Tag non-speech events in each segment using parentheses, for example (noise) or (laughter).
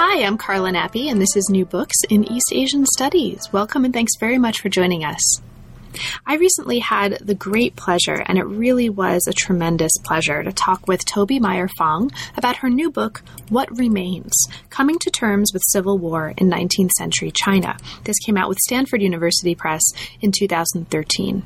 Hi, I'm Carla Nappi, and this is New Books in East Asian Studies. Welcome and thanks very much for joining us. I recently had the great pleasure, and it really was a tremendous pleasure, to talk with Toby Meyer Fong about her new book, What Remains Coming to Terms with Civil War in 19th Century China. This came out with Stanford University Press in 2013.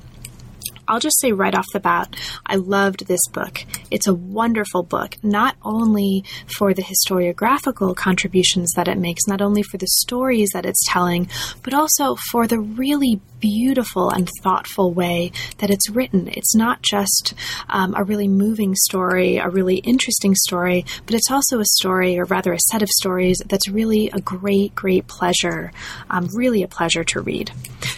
I'll just say right off the bat, I loved this book. It's a wonderful book, not only for the historiographical contributions that it makes, not only for the stories that it's telling, but also for the really beautiful and thoughtful way that it's written. It's not just um, a really moving story, a really interesting story, but it's also a story, or rather a set of stories, that's really a great, great pleasure, um, really a pleasure to read.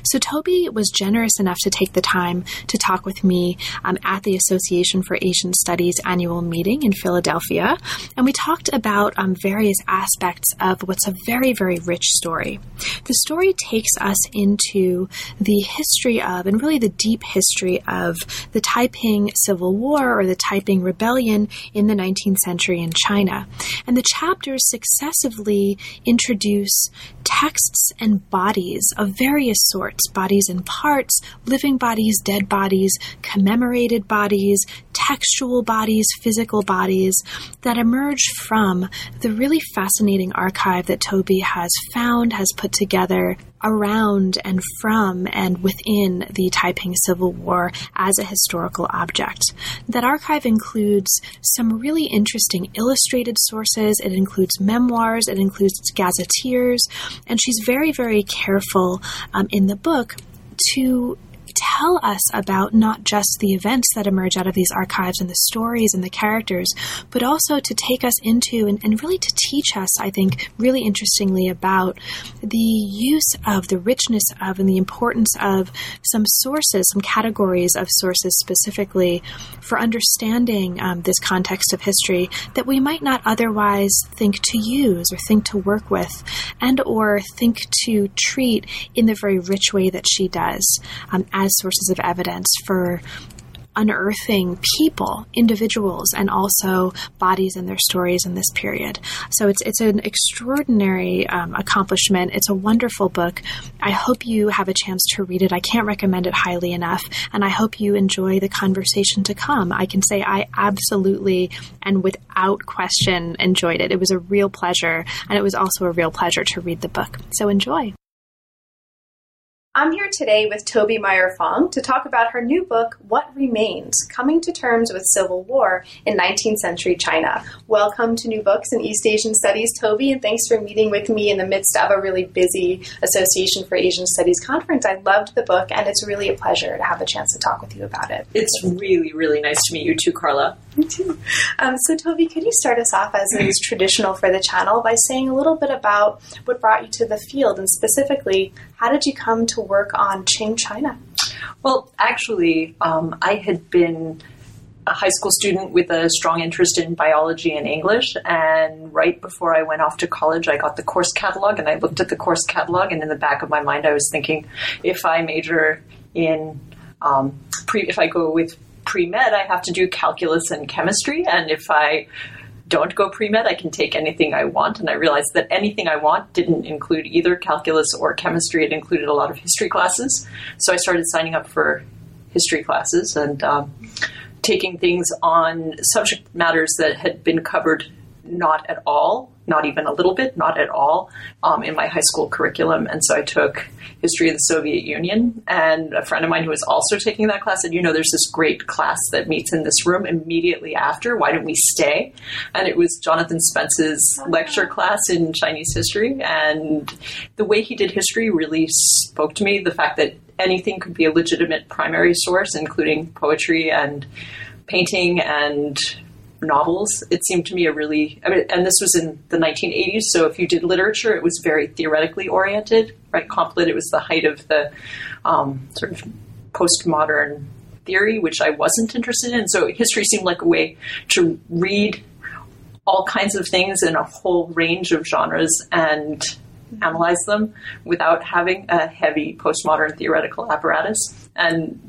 So Tobie was generous enough to take the time to talk with me um, at the Association for Asian Studies annual meeting in Philadelphia, and we talked about um, various aspects of what's a very, very rich story. The story takes us into the history of, and really the deep history of, the Taiping Civil War or the Taiping Rebellion in the 19th century in China. And the chapters successively introduce texts and bodies of various sorts bodies and parts, living bodies, dead bodies, commemorated bodies, textual bodies, physical bodies that emerge from the really fascinating archive that Tobie has found, has put together around and from and within the Taiping Civil War as a historical object. That archive includes some really interesting illustrated sources, it includes memoirs, it includes gazetteers, and she's very, very careful um, in the book to tell us about not just the events that emerge out of these archives and the stories and the characters, but also to take us into and, and really to teach us, I think, really interestingly about the use of, the richness of, and the importance of some sources, some categories of sources specifically for understanding um, this context of history that we might not otherwise think to use or think to work with and or think to treat in the very rich way that she does. Um, as sources of evidence for unearthing people, individuals, and also bodies and their stories in this period. So it's it's an extraordinary um, accomplishment. It's a wonderful book. I hope you have a chance to read it. I can't recommend it highly enough, and I hope you enjoy the conversation to come. I can say I absolutely and without question enjoyed it. It was a real pleasure, and it was also a real pleasure to read the book. So enjoy. I'm here today with Tobie Meyer-Fong to talk about her new book, What Remains Coming to Terms with Civil War in 19th Century China. Welcome to New Books in East Asian Studies, Tobie, and thanks for meeting with me in the midst of a really busy Association for Asian Studies conference. I loved the book, and it's really a pleasure to have a chance to talk with you about it. It's really, really nice to meet you too, Carla. Me too. Um, so, Tobie, could you start us off, as is traditional for the channel, by saying a little bit about what brought you to the field, and specifically, how did you come to work on Qing China? Well, actually, um, I had been a high school student with a strong interest in biology and English. And right before I went off to college, I got the course catalog and I looked at the course catalog. And in the back of my mind, I was thinking if I major in, um, pre, if I go with pre med, I have to do calculus and chemistry. And if I don't go pre med, I can take anything I want. And I realized that anything I want didn't include either calculus or chemistry. It included a lot of history classes. So I started signing up for history classes and um, taking things on subject matters that had been covered not at all, not even a little bit, not at all, um, in my high school curriculum. And so I took history of the Soviet Union. And a friend of mine who was also taking that class said, You know, there's this great class that meets in this room immediately after. Why don't we stay? And it was Jonathan Spence's lecture class in Chinese history. And the way he did history really spoke to me the fact that anything could be a legitimate primary source, including poetry and painting and novels. It seemed to me a really, I mean, and this was in the 1980s. So if you did literature, it was very theoretically oriented, right? Comp Lit, it was the height of the um, sort of postmodern theory, which I wasn't interested in. So history seemed like a way to read all kinds of things in a whole range of genres and analyze them without having a heavy postmodern theoretical apparatus. And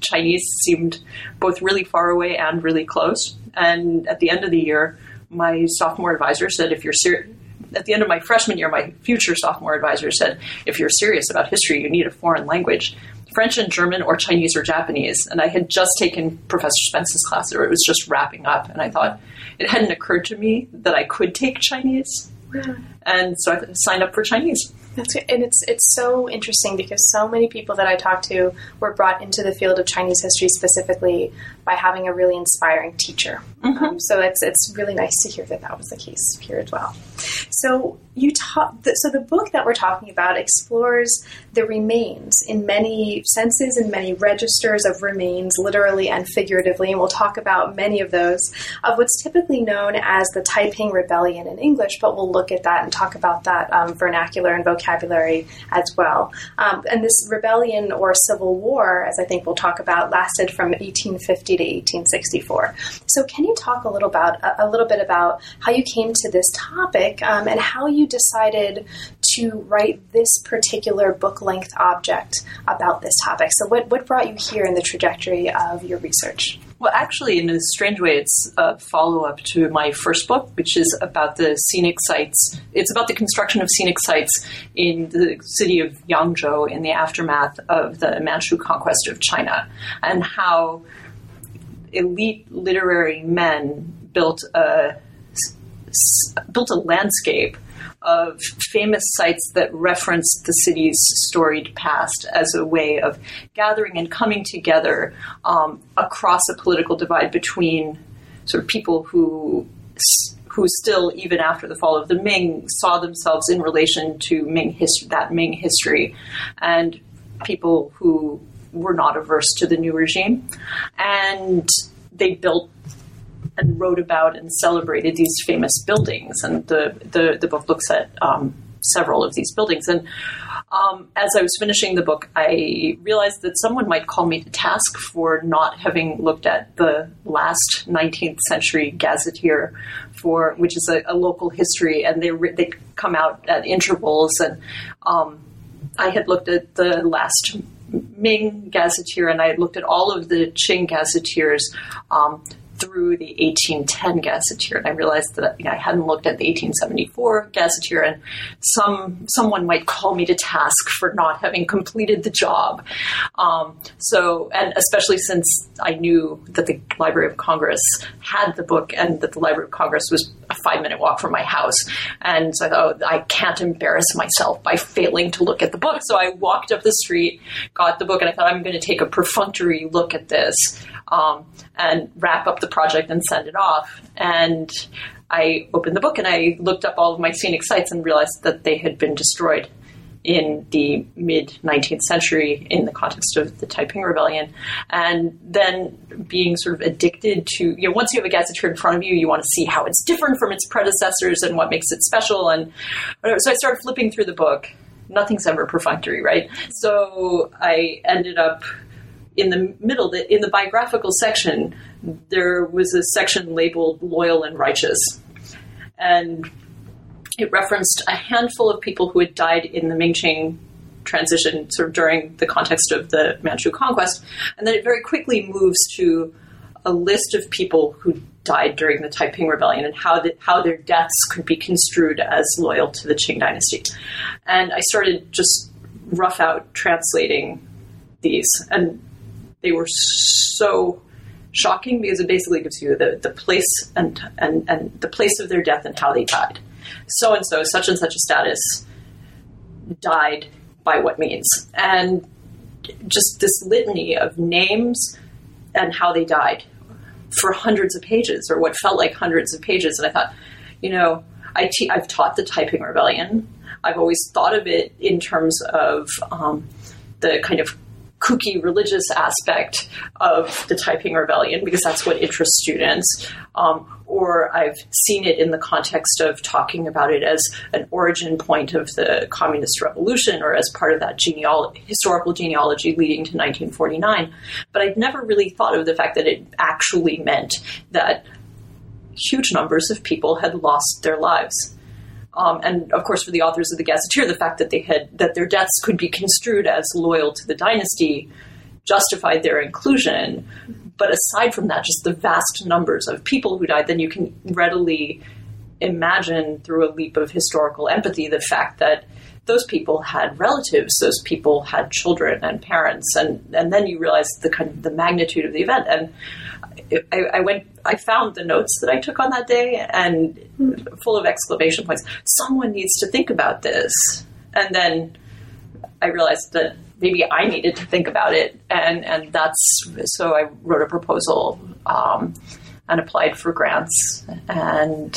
Chinese seemed both really far away and really close. And at the end of the year, my sophomore advisor said, if you're serious, at the end of my freshman year, my future sophomore advisor said, if you're serious about history, you need a foreign language. French and German or Chinese or Japanese. And I had just taken Professor Spence's class, or it was just wrapping up. And I thought it hadn't occurred to me that I could take Chinese. Yeah. And so I signed up for Chinese. That's and it's it's so interesting because so many people that I talked to were brought into the field of Chinese history specifically by having a really inspiring teacher. Mm-hmm. Um, so it's it's really nice to hear that that was the case here as well. So you talk. So the book that we're talking about explores the remains in many senses and many registers of remains, literally and figuratively, and we'll talk about many of those of what's typically known as the Taiping Rebellion in English. But we'll look at that and talk about that um, vernacular and vocabulary as well. Um, and this rebellion or civil war, as I think we'll talk about, lasted from 1850 to 1864. So can you talk a little about a, little bit about how you came to this topic um, and how you decided to write this particular book length object about this topic? So what what brought you here in the trajectory of your research? Well, actually, in a strange way, it's a follow up to my first book, which is about the scenic sites. It's about the construction of scenic sites in the city of Yangzhou in the aftermath of the Manchu conquest of China, and how elite literary men built a built a landscape of famous sites that referenced the city's storied past as a way of gathering and coming together um, across a political divide between sort of people who who still, even after the fall of the Ming, saw themselves in relation to Ming history, that Ming history, and people who were not averse to the new regime, and they built and wrote about and celebrated these famous buildings. And the, the, the book looks at um, several of these buildings. And um, as I was finishing the book, I realized that someone might call me to task for not having looked at the last 19th century gazetteer, for which is a, a local history, and they they come out at intervals. And um, I had looked at the last Ming gazetteer, and I had looked at all of the Qing gazetteers um, through the 1810 gazetteer, and I realized that you know, I hadn't looked at the 1874 gazetteer, and some someone might call me to task for not having completed the job. Um, so, and especially since I knew that the Library of Congress had the book, and that the Library of Congress was a five minute walk from my house, and so I thought oh, I can't embarrass myself by failing to look at the book. So I walked up the street, got the book, and I thought I'm going to take a perfunctory look at this um, and wrap up the project and send it off. And I opened the book and I looked up all of my scenic sites and realized that they had been destroyed in the mid 19th century in the context of the Taiping Rebellion. And then being sort of addicted to, you know, once you have a gazetteer in front of you, you want to see how it's different from its predecessors and what makes it special. And so I started flipping through the book. Nothing's ever perfunctory, right? So I ended up in the middle, that in the biographical section, there was a section labeled "Loyal and Righteous," and it referenced a handful of people who had died in the Ming-Qing transition, sort of during the context of the Manchu conquest, and then it very quickly moves to a list of people who died during the Taiping Rebellion and how the, how their deaths could be construed as loyal to the Qing dynasty. And I started just rough out translating these, and they were so shocking because it basically gives you the, the place and, and, and the place of their death and how they died. So and so, such and such a status died by what means. And just this litany of names and how they died for hundreds of pages or what felt like hundreds of pages. And I thought, you know, I've taught the Taiping Rebellion. I've always thought of it in terms of um, the kind of kooky religious aspect of the Taiping Rebellion because that's what interests students, um, or I've seen it in the context of talking about it as an origin point of the communist revolution or as part of that geneal- historical genealogy leading to 1949. But I'd never really thought of the fact that it actually meant that huge numbers of people had lost their lives. Um, and of course, for the authors of the Gazetteer, the fact that they had that their deaths could be construed as loyal to the dynasty justified their inclusion. But aside from that, just the vast numbers of people who died, then you can readily imagine through a leap of historical empathy the fact that those people had relatives, those people had children and parents, and, and then you realize the kind of the magnitude of the event. And I, I, went, I found the notes that I took on that day, and full of exclamation points. Someone needs to think about this. And then I realized that maybe I needed to think about it, and and that's so I wrote a proposal um, and applied for grants and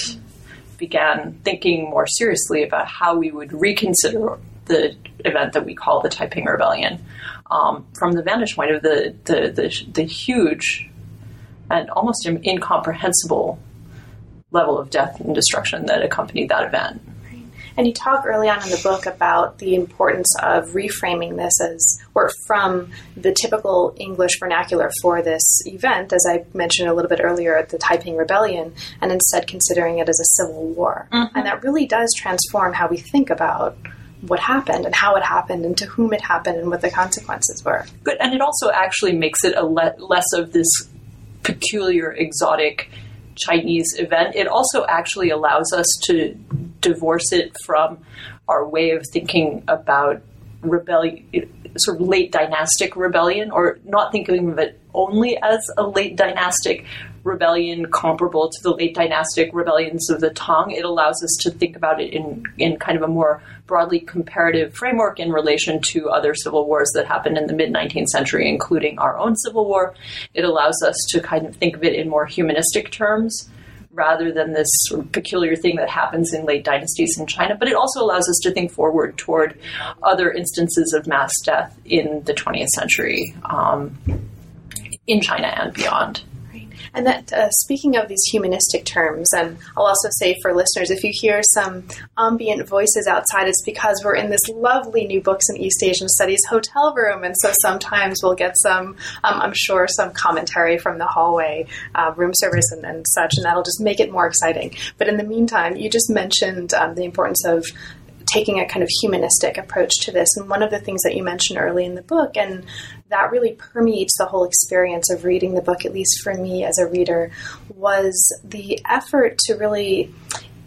began thinking more seriously about how we would reconsider the event that we call the Taiping Rebellion um, from the vantage point of the the, the, the huge and almost an incomprehensible level of death and destruction that accompanied that event. And you talk early on in the book about the importance of reframing this as, or from the typical English vernacular for this event, as I mentioned a little bit earlier at the Taiping Rebellion, and instead considering it as a civil war. Mm-hmm. And that really does transform how we think about what happened and how it happened and to whom it happened and what the consequences were. But and it also actually makes it a le- less of this peculiar, exotic Chinese event. It also actually allows us to divorce it from our way of thinking about rebellion, sort of late dynastic rebellion, or not thinking of it only as a late dynastic rebellion comparable to the late dynastic rebellions of the Tang. It allows us to think about it in, in kind of a more broadly comparative framework in relation to other civil wars that happened in the mid 19th century, including our own civil war. It allows us to kind of think of it in more humanistic terms rather than this sort of peculiar thing that happens in late dynasties in China. But it also allows us to think forward toward other instances of mass death in the 20th century um, in China and beyond. And that, uh, speaking of these humanistic terms, and I'll also say for listeners, if you hear some ambient voices outside, it's because we're in this lovely New Books in East Asian Studies hotel room, and so sometimes we'll get some, um, I'm sure, some commentary from the hallway, uh, room service, and, and, such, and that'll just make it more exciting. But in the meantime, you just mentioned um, the importance of taking a kind of humanistic approach to this. And one of the things that you mentioned early in the book, and that really permeates the whole experience of reading the book, at least for me as a reader, was the effort to really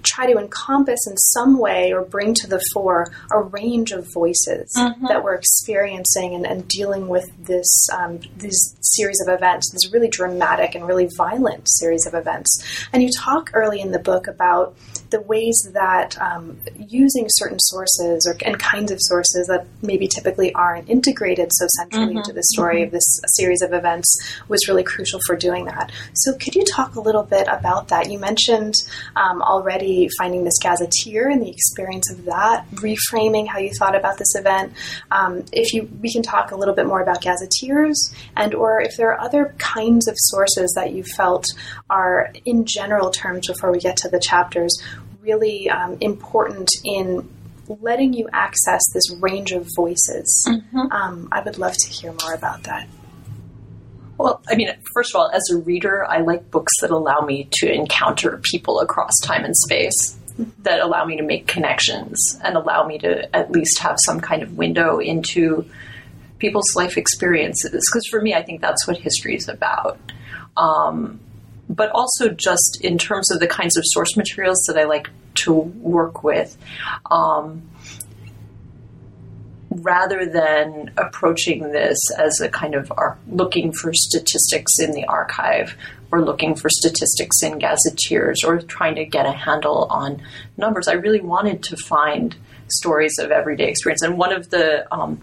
try to encompass in some way or bring to the fore a range of voices mm-hmm. that we're experiencing and, and dealing with this um, this series of events, this really dramatic and really violent series of events. And you talk early in the book about the ways that um, using certain sources or and kinds of sources that maybe typically aren't integrated so centrally mm-hmm. into the story mm-hmm. of this series of events was really crucial for doing that. So, could you talk a little bit about that? You mentioned um, already finding this gazetteer and the experience of that, reframing how you thought about this event. Um, if you, we can talk a little bit more about gazetteers, and or if there are other kinds of sources that you felt are, in general terms, before we get to the chapters, really um, important in letting you access this range of voices. Mm-hmm. Um, I would love to hear more about that. Well, I mean, first of all, as a reader, I like books that allow me to encounter people across time and space, mm-hmm. that allow me to make connections and allow me to at least have some kind of window into people's life experiences. Because for me, I think that's what history is about. Um, but also just in terms of the kinds of source materials that I like to work with. Um, rather than approaching this as a kind of ar- looking for statistics in the archive or looking for statistics in gazetteers or trying to get a handle on numbers, I really wanted to find stories of everyday experience. And one of the um,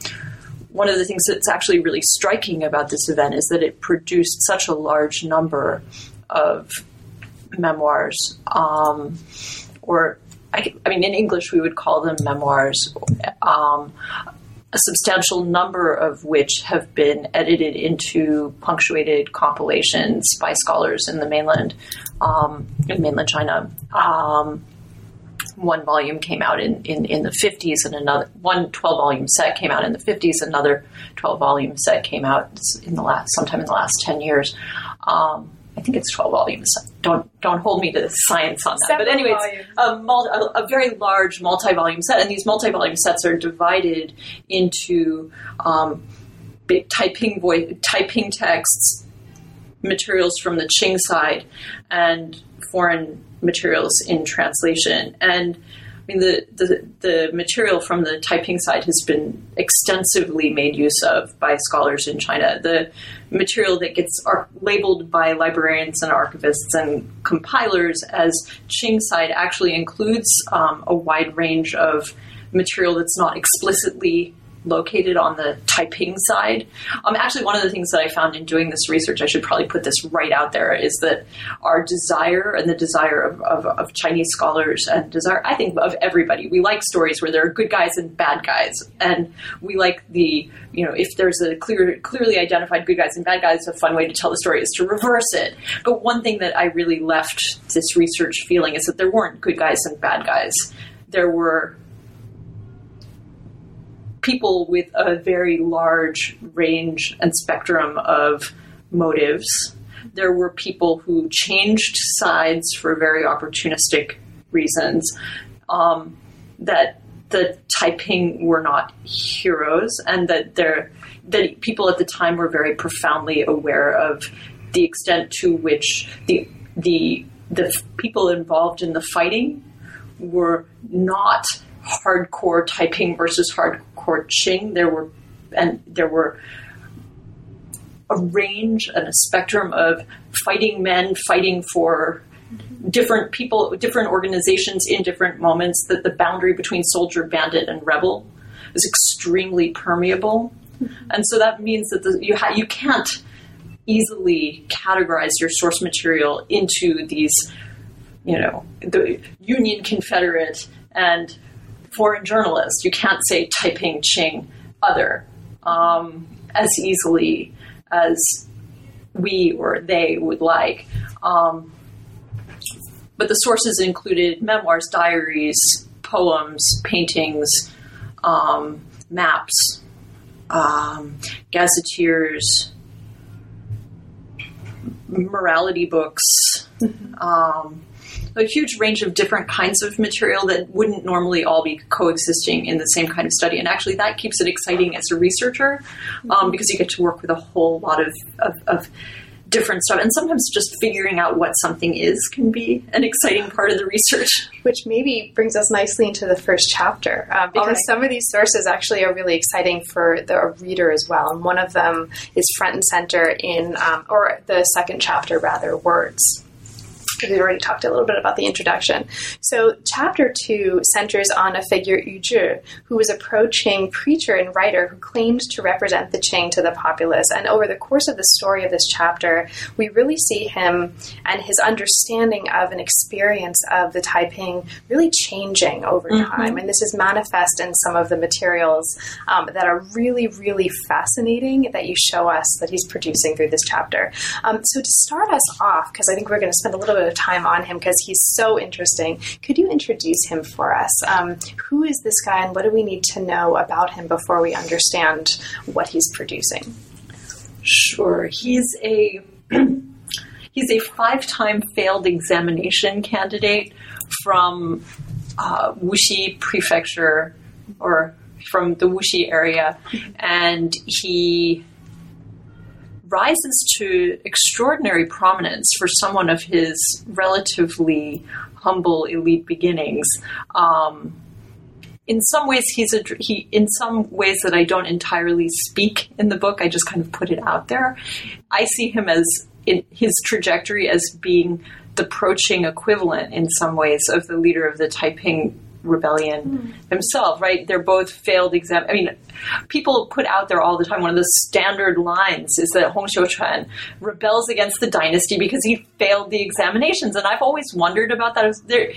one of the things that's actually really striking about this event is that it produced such a large number of memoirs, um, or I, I, mean, in English we would call them memoirs. Um, a substantial number of which have been edited into punctuated compilations by scholars in the mainland, um, in mainland China. Um, one volume came out in, in, in the 50s, and another one 12 volume set came out in the 50s. Another 12 volume set came out in the last sometime in the last 10 years. Um, I think it's 12 volumes. Don't don't hold me to the science on that. Several but anyways, volumes. a, mul- a, a very large multi-volume set, and these multi-volume sets are divided into um, big typing voice, Taiping texts, materials from the Qing side, and foreign materials in translation. And mean, the, the, the material from the Taiping side has been extensively made use of by scholars in China. The material that gets ar- labeled by librarians and archivists and compilers as Qing side actually includes um, a wide range of material that's not explicitly located on the Taiping side. Um, actually, one of the things that I found in doing this research, I should probably put this right out there, is that our desire and the desire of, of, of Chinese scholars and desire, I think, of everybody, we like stories where there are good guys and bad guys, and we like the, you know, if there's a clear, clearly identified good guys and bad guys, a fun way to tell the story is to reverse it. But one thing that I really left this research feeling is that there weren't good guys and bad guys. There were people with a very large range and spectrum of motives. There were people who changed sides for very opportunistic reasons. Um, that the Taiping were not heroes, and that there that people at the time were very profoundly aware of the extent to which the the the people involved in the fighting were not hardcore Taiping versus hardcore Qing. There were and there were a range and a spectrum of fighting men fighting for different people, different organizations in different moments. That the boundary between soldier, bandit, and rebel is extremely permeable, and so that means that the, you ha- you can't easily categorize your source material into these, you know, the Union Confederate and foreign journalists. You can't say Taiping, Qing, other um, as easily as we or they would like. Um, but the sources included memoirs, diaries, poems, paintings, um, maps, um, gazetteers, morality books, um, a huge range of different kinds of material that wouldn't normally all be coexisting in the same kind of study. And actually, that keeps it exciting as a researcher um, because you get to work with a whole lot of, of, of different stuff. And sometimes just figuring out what something is can be an exciting part of the research. which maybe brings us nicely into the first chapter um, because some of these sources actually are really exciting for the reader as well and one of them is front and center in um, or the second chapter rather words we already talked a little bit about the introduction. So, chapter two centers on a figure Yu Zhi, who was approaching preacher and writer who claimed to represent the Qing to the populace. And over the course of the story of this chapter, we really see him and his understanding of an experience of the Taiping really changing over time. And this is manifest in some of the materials um, that are really, really fascinating that you show us that he's producing through this chapter. Um, so, to start us off, because I think we're going to spend a little bit of time on him because he's so interesting, could you introduce him for us? Um, who is this guy and what do we need to know about him before we understand what he's producing? Sure, he's a (clears throat) he's a five-time failed examination candidate from uh, Wuxi Prefecture or from the Wuxi area, and he rises to extraordinary prominence for someone of his relatively humble elite beginnings. Um, in some ways, he's a he. In some ways that I don't entirely speak in the book, I just kind of put it out there. I see him as in his trajectory as being the approaching equivalent in some ways of the leader of the Taiping rebellion hmm. himself, right? They're both failed exam. I mean, people put out there all the time. One of the standard lines is that Hong Xiuquan rebels against the dynasty because he failed the examinations, and I've always wondered about that. There,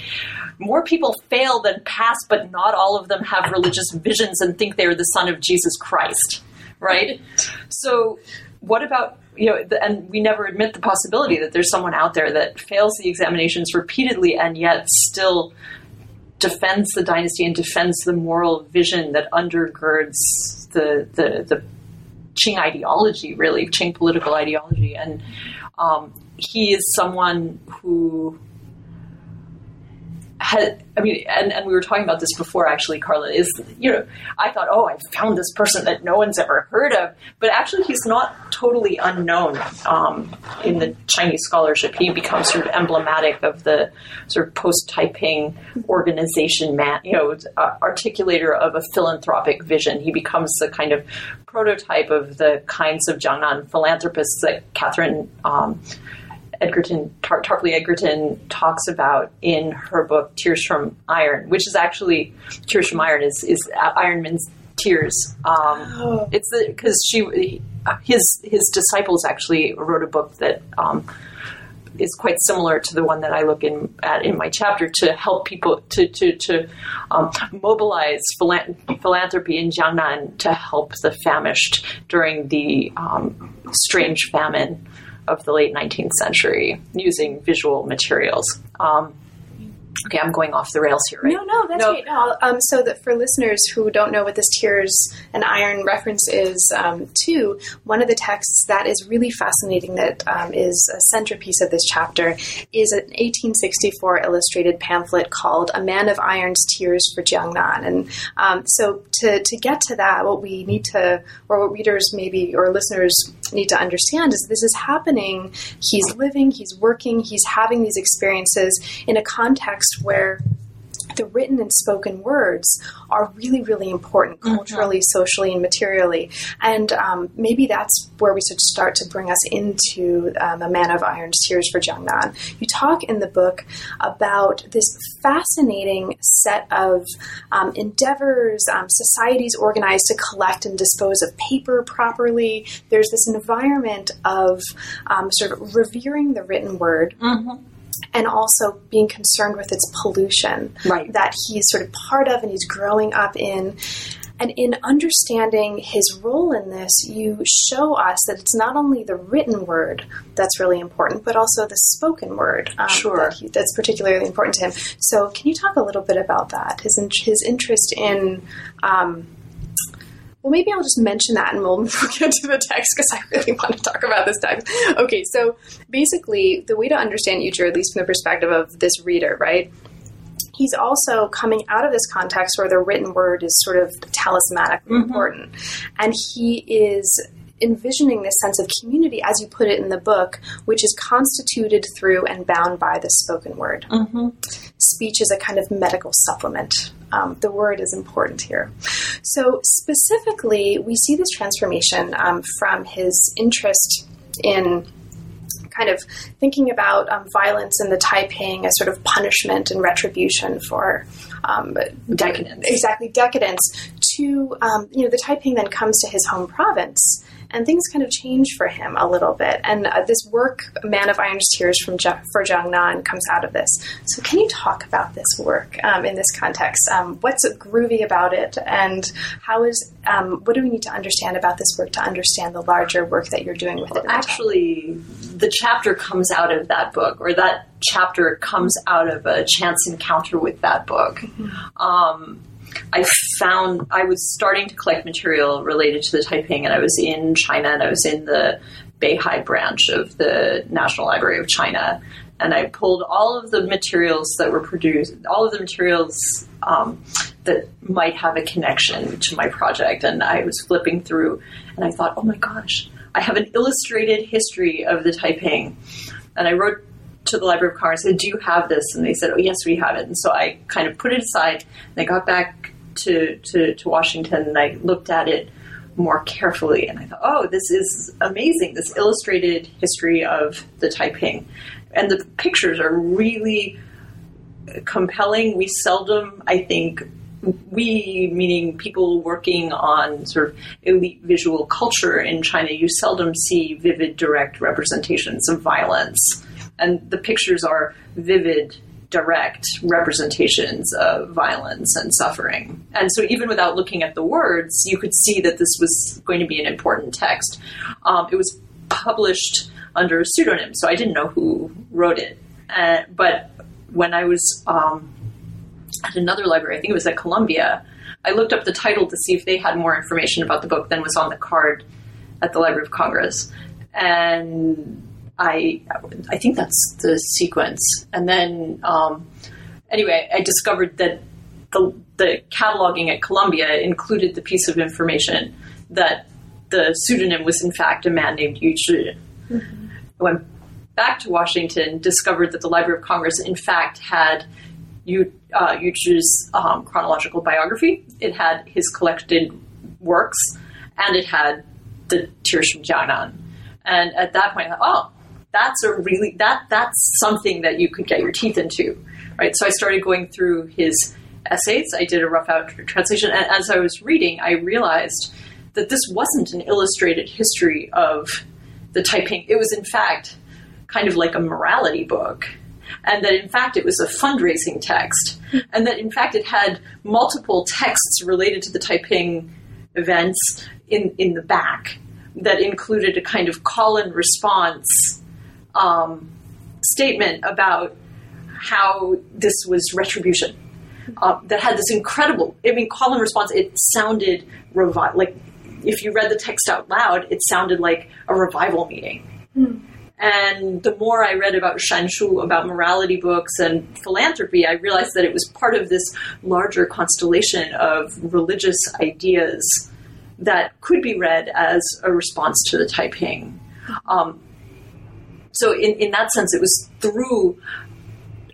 more people fail than pass, but not all of them have religious visions and think they are the son of Jesus Christ, right? So, what about you know, and we never admit the possibility that there's someone out there that fails the examinations repeatedly and yet still defends the dynasty and defends the moral vision that undergirds the the, the Qing ideology, really Qing political ideology, and um, he is someone who had, I mean, and, and we were talking about this before, actually, Carla, is, you know, I thought, oh, I found this person that no one's ever heard of. But actually, he's not totally unknown um, in the Chinese scholarship. He becomes sort of emblematic of the sort of post Taiping organization man, you know, uh, articulator of a philanthropic vision. He becomes the kind of prototype of the kinds of Jiangnan philanthropists that Kathryn. Um, Edgerton, Tar- Tarpley Edgerton talks about in her book Tears from Iron, which is actually Tears from Iron is is Ironman's tears. Um. (gasps) It's because she his his disciples actually wrote a book that. Um, is quite similar to the one that I look in at in my chapter to help people to to to um, mobilize philanthropy in Jiangnan to help the famished during the um, strange famine of the late 19th century using visual materials. Um, okay, I'm going off the rails here, right? No, no, that's no. great. No, um, so that for listeners who don't know what this tears and iron reference is, um, too, one of the texts that is really fascinating that um, is a centerpiece of this chapter is an 1864 illustrated pamphlet called "A Man of Iron's Tears for Jiangnan." And um, so, to to get to that, what we need to, or what readers maybe or listeners need to understand is this is happening. He's living, he's working, he's having these experiences in a context where the written and spoken words are really, really important mm-hmm. culturally, mm-hmm. socially, and materially. And um, maybe that's where we should start to bring us into um, A Man of Iron Tears for Jiangnan. You talk in the book about this fascinating set of um, endeavors, um, societies organized to collect and dispose of paper properly. There's this environment of um, sort of revering the written word. Mm-hmm and also being concerned with its pollution right. that he's sort of part of and he's growing up in. And in understanding his role in this, you show us that it's not only the written word that's really important, but also the spoken word um, sure. that he, that's particularly important to him. So, can you talk a little bit about that? His his interest in um, well, maybe I'll just mention that and we'll, (laughs) get to the text because I really want to talk about this text. Okay, so basically, the way to understand Yu Zhi, at least from the perspective of this reader, right? He's also coming out of this context where the written word is sort of talismanically mm-hmm. important. And he is envisioning this sense of community, as you put it in the book, which is constituted through and bound by the spoken word. Mm-hmm. Speech is a kind of medical supplement. Um, the word is important here. So, specifically, we see this transformation um, from his interest in kind of thinking about um, violence in the Taiping as sort of punishment and retribution for um, decadence. Exactly, decadence. To um, you know, the Taiping then comes to his home province and things kind of change for him a little bit. And uh, this work, Man of Iron's Tears from ja- for Jiangnan, comes out of this. So, can you talk about this work um, in this context? Um, what's groovy about it, and how is um, what do we need to understand about this work to understand the larger work that you're doing with well, it? Actually, the chapter comes out of that book, or that chapter comes out of a chance encounter with that book. Mm-hmm. I found I was starting to collect material related to the Taiping, and I was in China, and I was in the Beihai branch of the National Library of China, and I pulled all of the materials that were produced, all of the materials um, that might have a connection to my project, and I was flipping through, and I thought, oh my gosh, I have an illustrated history of the Taiping, and I wrote to the Library of Congress and said, Do you have this? And they said, Oh, yes, we have it. And so I kind of put it aside and I got back to, to, to Washington and I looked at it more carefully and I thought, Oh, this is amazing, this illustrated history of the Taiping. And the pictures are really compelling. We seldom, I think, we, meaning people working on sort of elite visual culture in China, you seldom see vivid, direct representations of violence. And the pictures are vivid, direct representations of violence and suffering. And so, even without looking at the words, you could see that this was going to be an important text. Um, it was published under a pseudonym, so I didn't know who wrote it. Uh, but when I was um, at another library, I think it was at Columbia, I looked up the title to see if they had more information about the book than was on the card at the Library of Congress. And I, I think that's the sequence. And then, um, anyway, I discovered that the, the cataloging at Columbia included the piece of information that the pseudonym was in fact a man named Yu Zhi. Mm-hmm. I went back to Washington, discovered that the Library of Congress in fact had Yu, uh, Yu Zhi's um, chronological biography. It had his collected works, and it had the Tirshim Jiangnan. And at that point, I thought, oh, that's a really that that's something that you could get your teeth into, right? So I started going through his essays. I did a rough out translation, and as I was reading, I realized that this wasn't an illustrated history of the Taiping. It was, in fact, kind of like a morality book. And that in fact it was a fundraising text, and that in fact it had multiple texts related to the Taiping events in, in the back that included a kind of call and response um, statement about how this was retribution. Uh, that had this incredible, I mean, call and response, it sounded revi- like if you read the text out loud, it sounded like a revival meeting. Mm. And the more I read about Shanshu, about morality books and philanthropy, I realized that it was part of this larger constellation of religious ideas that could be read as a response to the Taiping. Um, so, in, in that sense, it was through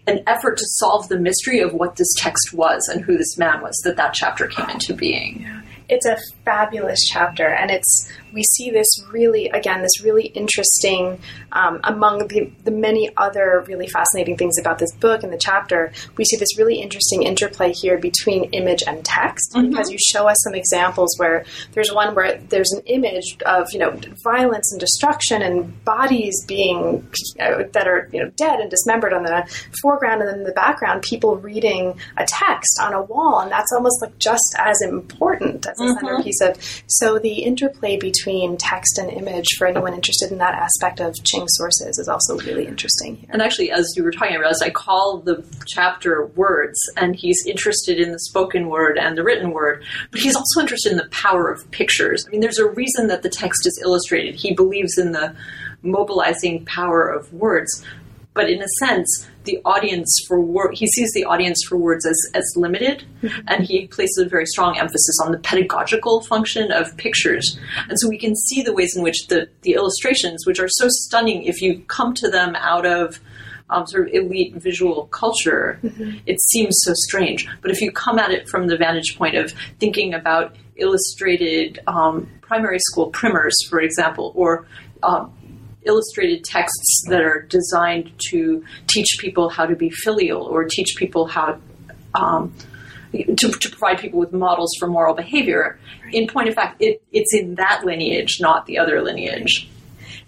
an effort to solve the mystery of what this text was and who this man was that that chapter came into being. Yeah. It's a fabulous chapter, and it's we see this really, again, this really interesting, um, among the, the many other really fascinating things about this book and the chapter, we see this really interesting interplay here between image and text mm-hmm. because you show us some examples where there's one where there's an image of, you know, violence and destruction and bodies being, you know, that are, you know, dead and dismembered on the foreground and then in the background, people reading a text on a wall. And that's almost like just as important as the mm-hmm. centerpiece of, so the interplay between between text and image for anyone interested in that aspect of Qing sources is also really interesting here. And actually, as you were talking about, I call the chapter words, and he's interested in the spoken word and the written word, but he's also interested in the power of pictures. I mean, there's a reason that the text is illustrated. He believes in the mobilizing power of words, but in a sense, the audience for word he sees the audience for words as as limited, mm-hmm. and he places a very strong emphasis on the pedagogical function of pictures. And so we can see the ways in which the the illustrations, which are so stunning, if you come to them out of um, sort of elite visual culture, mm-hmm. it seems so strange. But if you come at it from the vantage point of thinking about illustrated um, primary school primers, for example, or um, illustrated texts that are designed to teach people how to be filial or teach people how um, to, to, provide people with models for moral behavior. In point of fact, it, it's in that lineage, not the other lineage.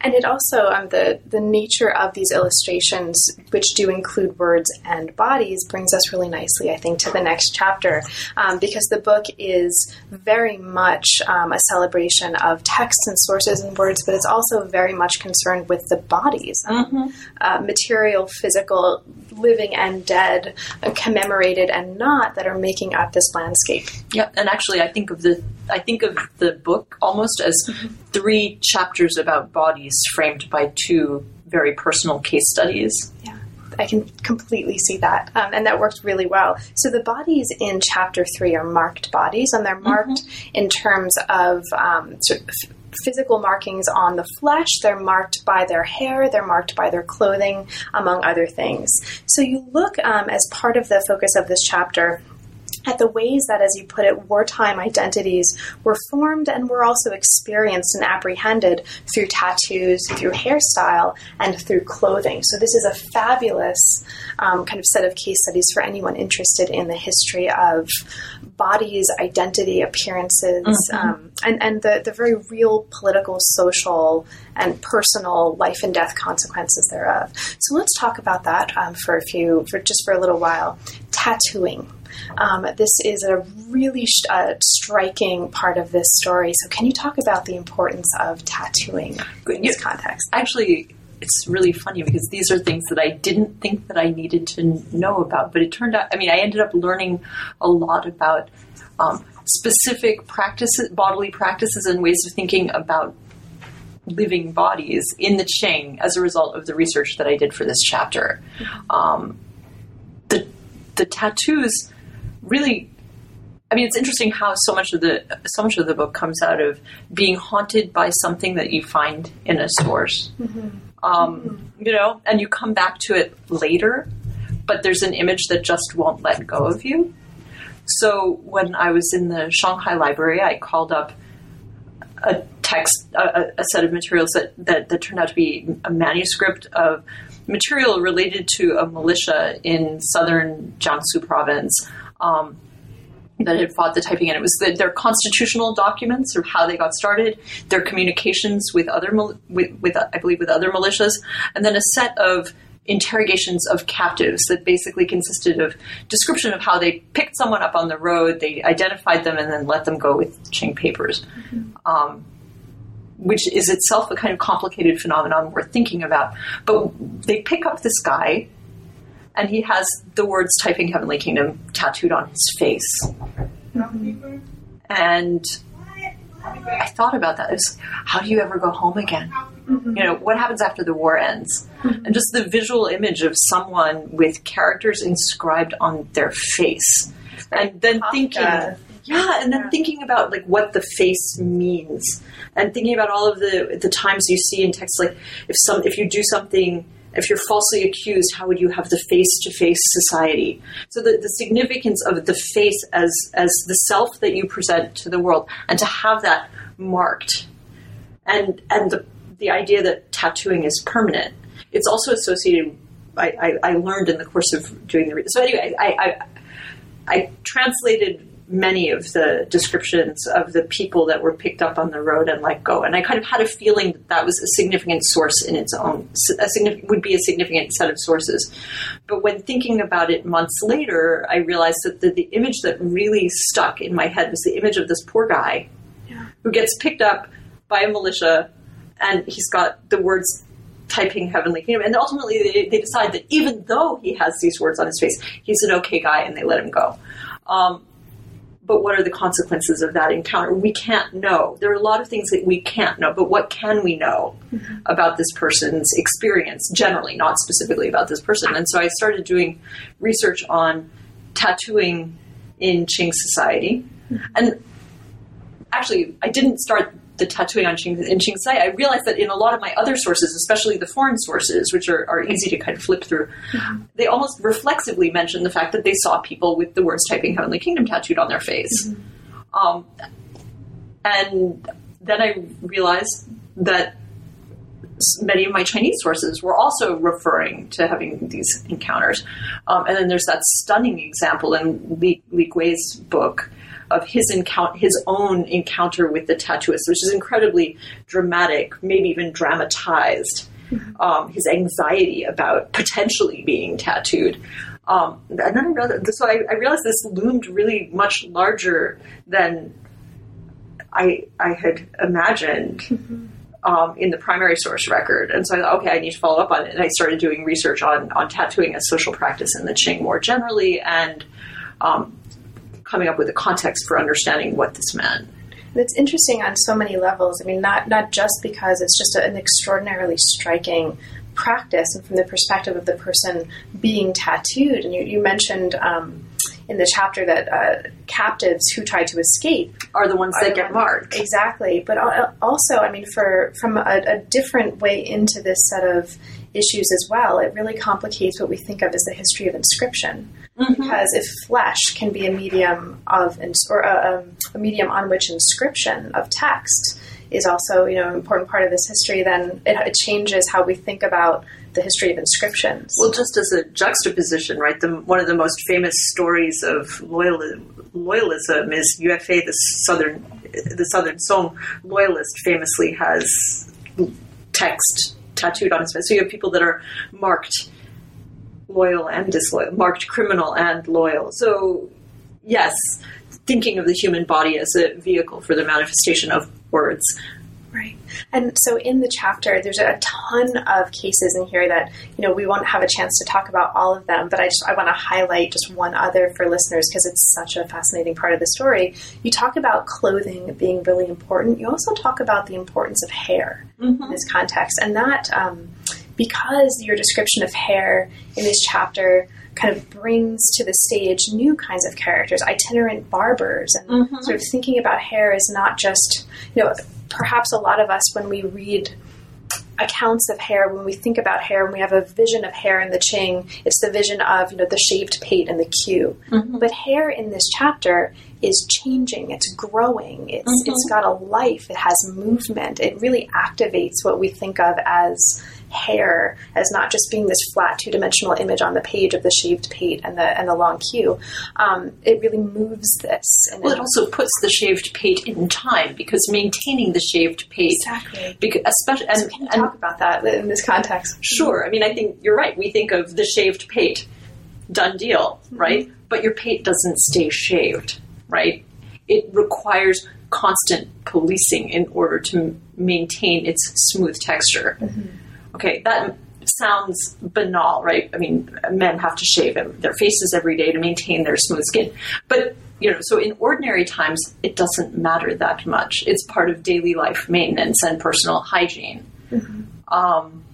And it also, um, the, the nature of these illustrations, which do include words and bodies, brings us really nicely, I think, to the next chapter, um, because the book is very much um, a celebration of texts and sources and words, but it's also very much concerned with the bodies, mm-hmm. uh, material, physical, living and dead, uh, commemorated and not, that are making up this landscape. Yeah, and actually, I think of the I think of the book almost as three chapters about bodies framed by two very personal case studies. Yeah. I can completely see that. Um, and that worked really well. So the bodies in chapter three are marked bodies, and they're marked mm-hmm. in terms of um, sort of physical markings on the flesh. They're marked by their hair, they're marked by their clothing, among other things. So you look um, as part of the focus of this chapter at the ways that, as you put it, wartime identities were formed and were also experienced and apprehended through tattoos, through hairstyle, and through clothing. So, this is a fabulous um, kind of set of case studies for anyone interested in the history of bodies, identity, appearances, mm-hmm. um, and, and the, the very real political, social, and personal life and death consequences thereof. So, let's talk about that um, for a few, for just for a little while. Tattooing. Um, this is a really uh, striking part of this story. So, can you talk about the importance of tattooing in this context? Actually, it's really funny because these are things that I didn't think that I needed to know about, but it turned out. I mean, I ended up learning a lot about um, specific practices, bodily practices, and ways of thinking about living bodies in the Qing as a result of the research that I did for this chapter. Mm-hmm. Um, the the tattoos really I mean, it's interesting how so much of the so much of the book comes out of being haunted by something that you find in a source, mm-hmm. Um, mm-hmm. you know, and you come back to it later, but there's an image that just won't let go of you. So when I was in the Shanghai Library, I called up a text, a, a set of materials that, that that turned out to be a manuscript of material related to a militia in southern Jiangsu province um, that had fought the Taiping and it was the, their constitutional documents or how they got started, their communications with other with, with I believe with other militias, and then a set of interrogations of captives that basically consisted of description of how they picked someone up on the road, they identified them, and then let them go with Qing papers. Mm-hmm. Um, which is itself a kind of complicated phenomenon worth thinking about. But they pick up this guy and he has the words Taiping Heavenly Kingdom tattooed on his face. And I thought about that. Is how do you ever go home again? Mm-hmm. You know, what happens after the war ends? Mm-hmm. And just the visual image of someone with characters inscribed on their face. And then Kafka. thinking yeah, and then yeah. thinking about like what the face means and thinking about all of the the times you see in text like if some if you do something if you're falsely accused, how would you have the face to face society? So the, the significance of the face as as the self that you present to the world, and to have that marked, and and the the idea that tattooing is permanent. It's also associated. I, I, I learned in the course of doing the so anyway. I, I I translated many of the descriptions of the people that were picked up on the road and let go. And I kind of had a feeling that that was a significant source in its own, a significant, would be a significant set of sources. But when thinking about it months later, I realized that the, the image that really stuck in my head was the image of this poor guy yeah. who gets picked up by a militia and he's got the words Taiping Heavenly Kingdom. And ultimately, they, they, decide that even though he has these words on his face, he's an okay guy and they let him go. Um, but what are the consequences of that encounter? We can't know. There are a lot of things that we can't know, but what can we know mm-hmm. about this person's experience generally, not specifically about this person? And so I started doing research on tattooing in Qing society. Mm-hmm. And actually, I didn't start the tattooing on Qing, in Qing Sai, I realized that in a lot of my other sources, especially the foreign sources, which are, are easy to kind of flip through, mm-hmm. they almost reflexively mention the fact that they saw people with the words Taiping Heavenly Kingdom tattooed on their face. Mm-hmm. Um, and then I realized that many of my Chinese sources were also referring to having these encounters. Um, and then there's that stunning example in Li, Li Gui's book of his encounter, his own encounter with the tattooist, which is incredibly dramatic, maybe even dramatized. Mm-hmm. Um, his anxiety about potentially being tattooed. Um, and then I realized, so I, I, realized this loomed really much larger than I, I had imagined. Mm-hmm. Um, in the primary source record. And so I thought, okay, I need to follow up on it. And I started doing research on, on tattooing as social practice in the Qing more generally and um, coming up with a context for understanding what this meant. It's interesting on so many levels. I mean, not not just because it's just an extraordinarily striking practice, and from the perspective of the person being tattooed. And you, you mentioned um, in the chapter that uh, captives who try to escape are the ones that get marked. Exactly, but also, I mean, for from a, a different way into this set of issues as well, it really complicates what we think of as the history of inscription. Because if flesh can be a medium of ins- or a, um, a medium on which inscription of text is also you know an important part of this history, then it, it changes how we think about the history of inscriptions. Well, just as a juxtaposition, right? The, one of the most famous stories of loyal, loyalism is Yue Fei, the southern the Southern Song loyalist, famously has text tattooed on his face. So you have people that are marked loyal and disloyal, marked criminal and loyal. So yes, thinking of the human body as a vehicle for the manifestation of words. Right. And so in the chapter, there's a ton of cases in here that, you know, we won't have a chance to talk about all of them, but I just, I want to highlight just one other for listeners because it's such a fascinating part of the story. You talk about clothing being really important. You also talk about the importance of hair in this context. And that, um, because your description of hair in this chapter kind of brings to the stage new kinds of characters, itinerant barbers, and sort of thinking about hair is not just, you know, perhaps a lot of us when we read accounts of hair, when we think about hair, when we have a vision of hair in the Qing, it's the vision of you know the shaved pate and the queue. Mm-hmm. But hair in this chapter is changing. It's growing. It's mm-hmm. it's got a life. It has movement. It really activates what we think of as hair as not just being this flat two dimensional image on the page of the shaved pate and the and the long queue. Um, it really moves this. And Well, it also puts the shaved pate in time because maintaining the shaved pate, exactly. because especially and, Can you and talk about that in this context? Sure. I mean, I think you're right. We think of the shaved pate, done deal, right? But your pate doesn't stay shaved, right? It requires constant policing in order to maintain its smooth texture. Okay, that sounds banal, right? I mean, men have to shave their faces every day to maintain their smooth skin. But you know, so in ordinary times, it doesn't matter that much. It's part of daily life maintenance and personal hygiene. Um,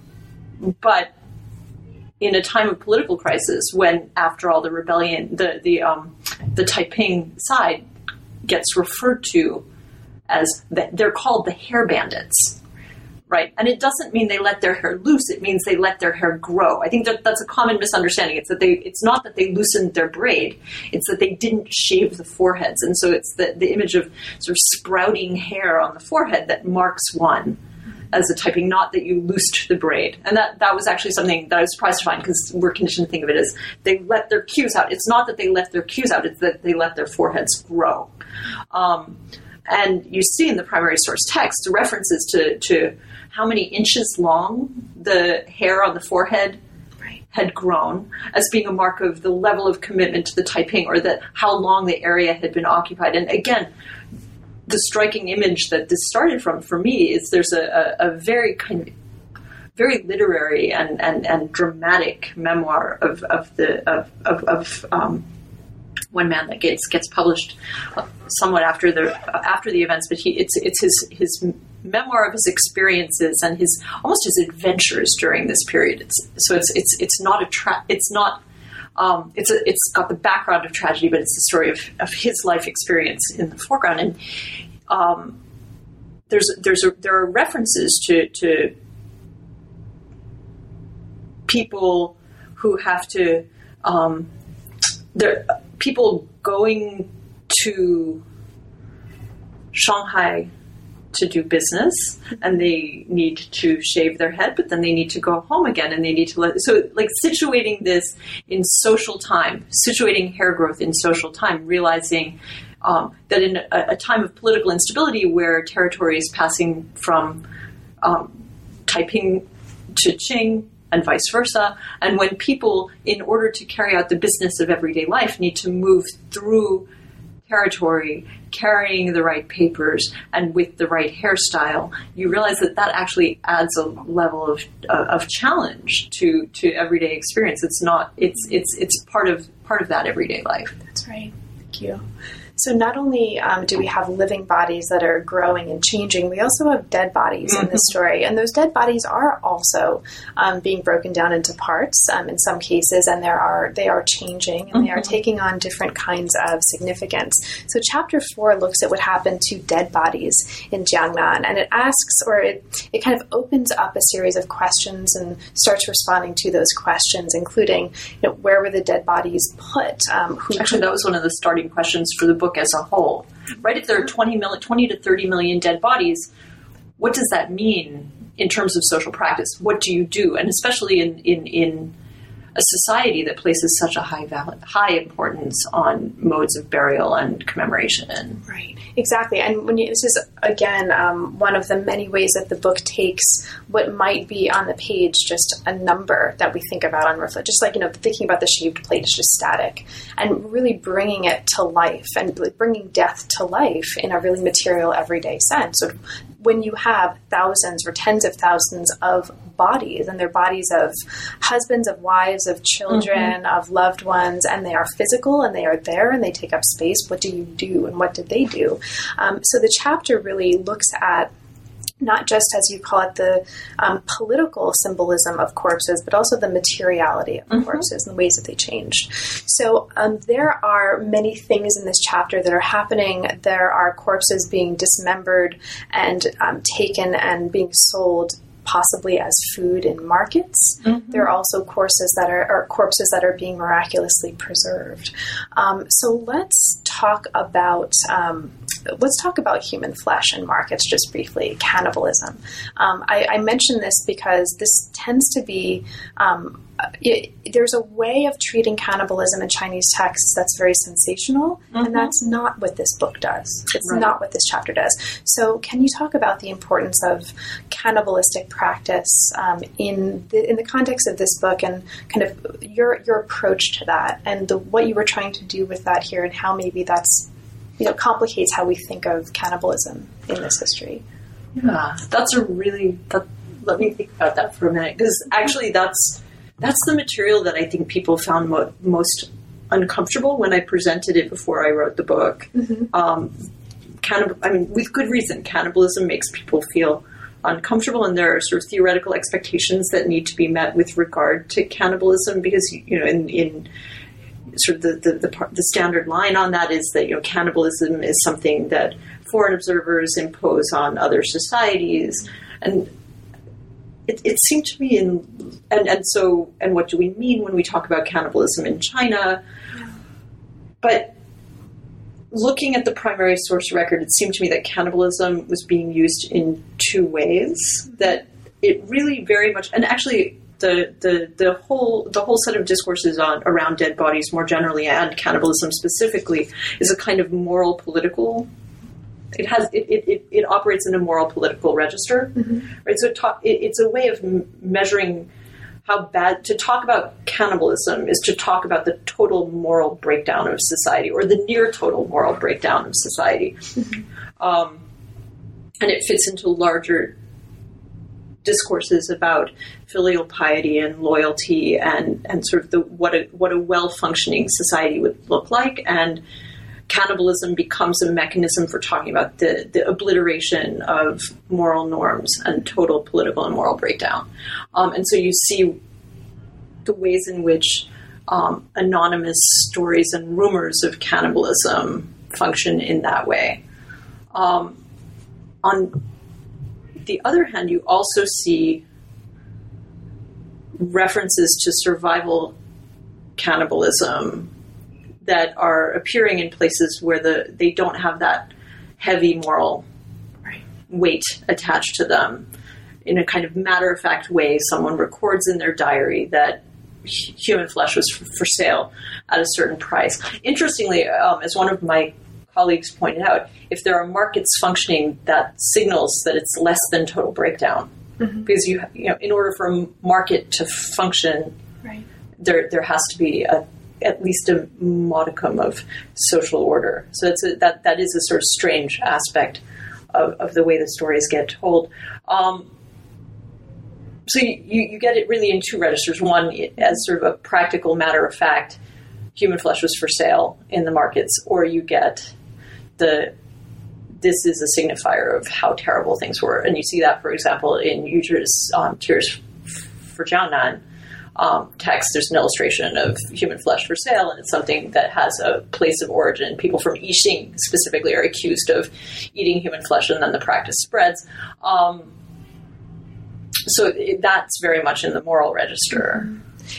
but in a time of political crisis, when after all the rebellion, the the um, the Taiping side gets referred to as the, they're called the hair bandits, right? And it doesn't mean they let their hair loose; it means they let their hair grow. I think that that's a common misunderstanding. It's that they it's not that they loosened their braid; it's that they didn't shave the foreheads, and so it's the the image of sort of sprouting hair on the forehead that marks one as a Taiping, not that you loosed the braid. And that, that was actually something that I was surprised to find because we're conditioned to think of it as they let their queues out. It's not that they let their queues out, it's that they let their foreheads grow. Um, and you see in the primary source text references to, to how many inches long the hair on the forehead had grown as being a mark of the level of commitment to the Taiping or that how long the area had been occupied. And again, the striking image that this started from for me is there's a, a, a very kind of very literary and, and, and dramatic memoir of, of the of, of, of um, one man that gets gets published uh, somewhat after the after the events, but he it's it's his his memoir of his experiences and his almost his adventures during this period. It's so it's it's it's not a tra- it's not um, it's a, it's got the background of tragedy, but it's the story of, of his life experience in the foreground. And um, there's there's a, there are references to to people who have to um, there people going to Shanghai to do business and they need to shave their head but then they need to go home again and they need to let so like situating this in social time situating hair growth in social time realizing um, that in a, a time of political instability where territory is passing from um, Taiping to Qing and vice versa. And when people, in order to carry out the business of everyday life, need to move through territory, carrying the right papers and with the right hairstyle, you realize that that actually adds a level of, uh, of challenge to, to everyday experience. It's not. It's it's it's part of part of that everyday life. That's right. Thank Thank you. So not only um, do we have living bodies that are growing and changing, we also have dead bodies mm-hmm. in this story, and those dead bodies are also um, being broken down into parts um, in some cases, and there are they are changing and mm-hmm. they are mm-hmm. taking on different kinds of significance. So chapter four looks at what happened to dead bodies in Jiangnan, and it asks or it it kind of opens up a series of questions and starts responding to those questions, including you know, where were the dead bodies put? Um, Actually, that was one of the starting questions for the book as a whole, right? If there are 20, 20 to 30 million dead bodies, what does that mean in terms of social practice? What do you do? And especially in, in, in a society that places such a high value, high importance on modes of burial and commemoration. Right, exactly. And when you, this is again um, one of the many ways that the book takes what might be on the page just a number that we think about on reflect, just like you know thinking about the shaved plate is just static, and really bringing it to life and bringing death to life in a really material everyday sense. So when you have thousands or tens of thousands of bodies, and they're bodies of husbands, of wives, of children, mm-hmm. of loved ones, and they are physical and they are there and they take up space, what do you do and what did they do? Um, so the chapter really looks at not just as you call it the um, political symbolism of corpses, but also the materiality of mm-hmm. corpses and the ways that they changed. So um, there are many things in this chapter that are happening. There are corpses being dismembered and um, taken and being sold possibly as food in markets. Mm-hmm. There are also courses that are or corpses that are being miraculously preserved. Um, so let's talk about um, let's talk about human flesh and markets just briefly. Cannibalism. Um, I, I mention this because this tends to be um, it, there's a way of treating cannibalism in Chinese texts that's very sensational, mm-hmm. and that's not what this book does. It's right. not what this chapter does. So, can you talk about the importance of cannibalistic practice um, in the in the context of this book, and kind of your your approach to that, and the, what you were trying to do with that here, and how maybe that's you know complicates how we think of cannibalism in this history. Yeah, that's a really. That, let me think about that for a minute because actually that's that's the material that I think people found mo- most uncomfortable when I presented it before I wrote the book. Mm-hmm. Um, cannib- I mean, with good reason, cannibalism makes people feel uncomfortable, and there are sort of theoretical expectations that need to be met with regard to cannibalism because you know in, in sort of the the, the, part, the standard line on that is that you know cannibalism is something that foreign observers impose on other societies and it, it seemed to me in and and so and what do we mean when we talk about cannibalism in China? But looking at the primary source record, it seemed to me that cannibalism was being used in two ways. That it really very much and actually the, the, the whole the whole set of discourses on around dead bodies more generally and cannibalism specifically is a kind of moral political it has it, it, it, operates in a moral political register, mm-hmm. right? So it talk, it, it's a way of m- measuring how bad to talk about cannibalism is to talk about the total moral breakdown of society or the near total moral breakdown of society, mm-hmm. um, and it fits into larger discourses about filial piety and loyalty and and sort of the what a what a well functioning society would look like and cannibalism becomes a mechanism for talking about the, the obliteration of moral norms and total political and moral breakdown. Um, and so you see the ways in which um, anonymous stories and rumors of cannibalism function in that way. Um, on the other hand, you also see references to survival cannibalism that are appearing in places where the they don't have that heavy moral weight attached to them. In a kind of matter of fact way, someone records in their diary that human flesh was for sale at a certain price. Interestingly, um, as one of my colleagues pointed out, if there are markets functioning, that signals that it's less than total breakdown. Mm-hmm. Because you, you know, in order for a market to function, right. there there has to be a at least a modicum of social order. So that's a, that that is a sort of strange aspect of, of the way the stories get told. Um, so you, you get it really in two registers. One, as sort of a practical matter of fact human flesh was for sale in the markets, or you get the this is a signifier of how terrible things were. And you see that, for example, in Yu's um, Tears for Jiangnan um, text. There's an illustration of human flesh for sale, and it's something that has a place of origin. People from Yixing specifically are accused of eating human flesh, and then the practice spreads. Um, so it, that's very much in the moral register.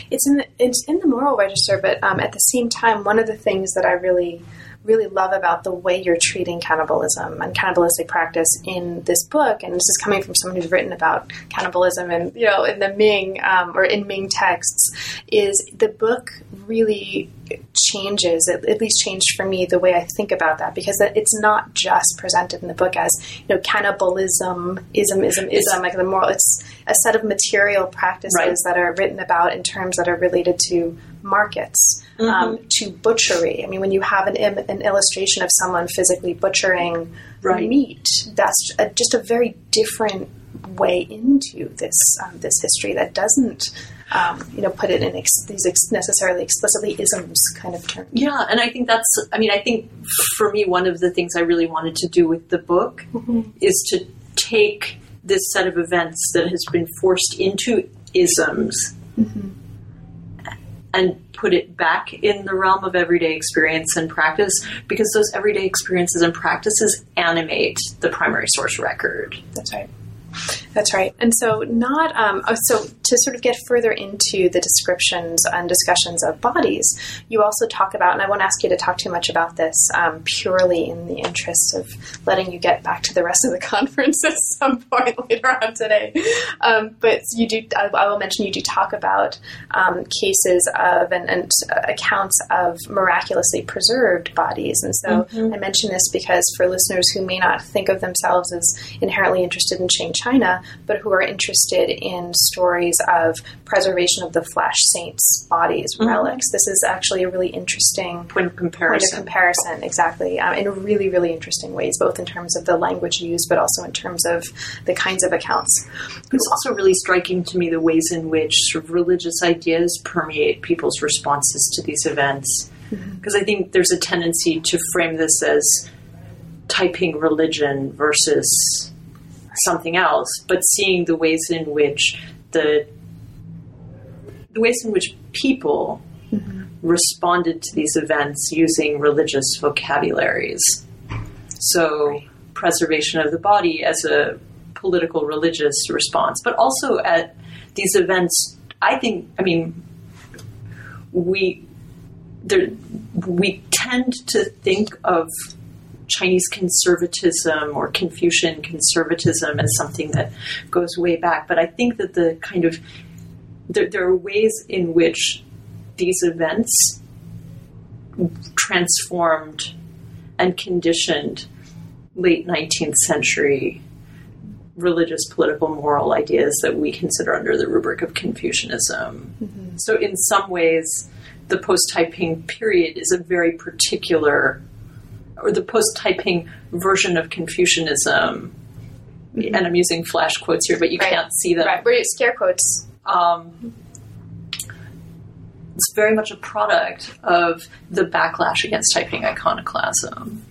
It's in the, it's in the moral register, but um, at the same time, one of the things that I really really love about the way you're treating cannibalism and cannibalistic practice in this book, and this is coming from someone who's written about cannibalism and you know in the Ming um, or in Ming texts, is the book really changes at, at least changed for me the way I think about that because it's not just presented in the book as you know cannibalism ism ism ism like the moral it's a set of material practices Right. that are written about in terms that are related to markets um, to butchery. I mean when you have an, Im- an illustration of someone physically butchering Right. meat that's a, just a very different way into this um, this history that doesn't um, you know put it in ex- these ex- necessarily explicitly isms kind of terms Yeah, and I think that's, I mean, I think for me, one of the things I really wanted to do with the book is to take this set of events that has been forced into isms and put it back in the realm of everyday experience and practice because those everyday experiences and practices animate the primary source record. That's right. That's right. And so, not um, oh, so to sort of get further into the descriptions and discussions of bodies, you also talk about, and I won't ask you to talk too much about this um, purely in the interest of letting you get back to the rest of the (laughs) conference at some point (laughs) later on today. Um, but you do, I, I will mention, you do talk about um, cases of and, and accounts of miraculously preserved bodies. And so, I mention this because for listeners who may not think of themselves as inherently interested in Qing China, but who are interested in stories of preservation of the flesh, saints' bodies, relics. This is actually a really interesting Point of comparison. point of comparison, exactly, um, in really, really interesting ways, both in terms of the language used, but also in terms of the kinds of accounts. It's also really striking to me the ways in which sort of religious ideas permeate people's responses to these events. Because I think there's a tendency to frame this as Taiping religion versus something else, but seeing the ways in which the the ways in which people mm-hmm. responded to these events using religious vocabularies. So, preservation of the body as a political religious response, but also at these events, I think, I mean, we there, we tend to think of Chinese conservatism or Confucian conservatism as something that goes way back, but I think that the kind of there, there are ways in which these events transformed and conditioned late 19th century religious, political, moral ideas that we consider under the rubric of Confucianism. Mm-hmm. So, in some ways, the post Taiping period is a very particular, or the post Taiping version of Confucianism. And I'm using flash quotes here, but you Right. can't see them Right, we're scare quotes. um, it's very much a product of the backlash against Taiping iconoclasm.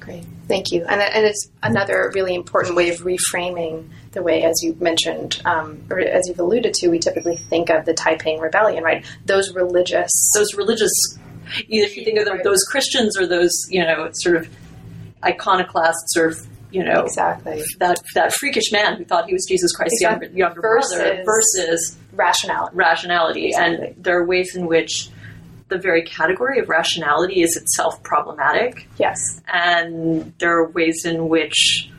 Great, thank you. And, and it's another really important way of reframing the way, as you mentioned, um, or as you've alluded to, we typically think of the Taiping Rebellion, right? Those religious. Those religious, either if you think of them, those Christians or those, you know, sort of iconoclasts or, you know, Exactly. that that freakish man who thought he was Jesus Christ's younger, Exactly. younger brother Versus- versus Rationality. rationality. Exactly. And there are ways in which the very category of rationality is itself problematic. Yes. and there are ways in which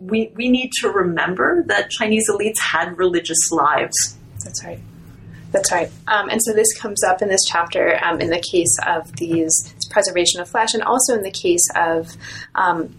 we we need to remember that Chinese elites had religious lives. That's right. That's right. Um, and so this comes up in this chapter um, in the case of these preservation of flesh, and also in the case of. Um,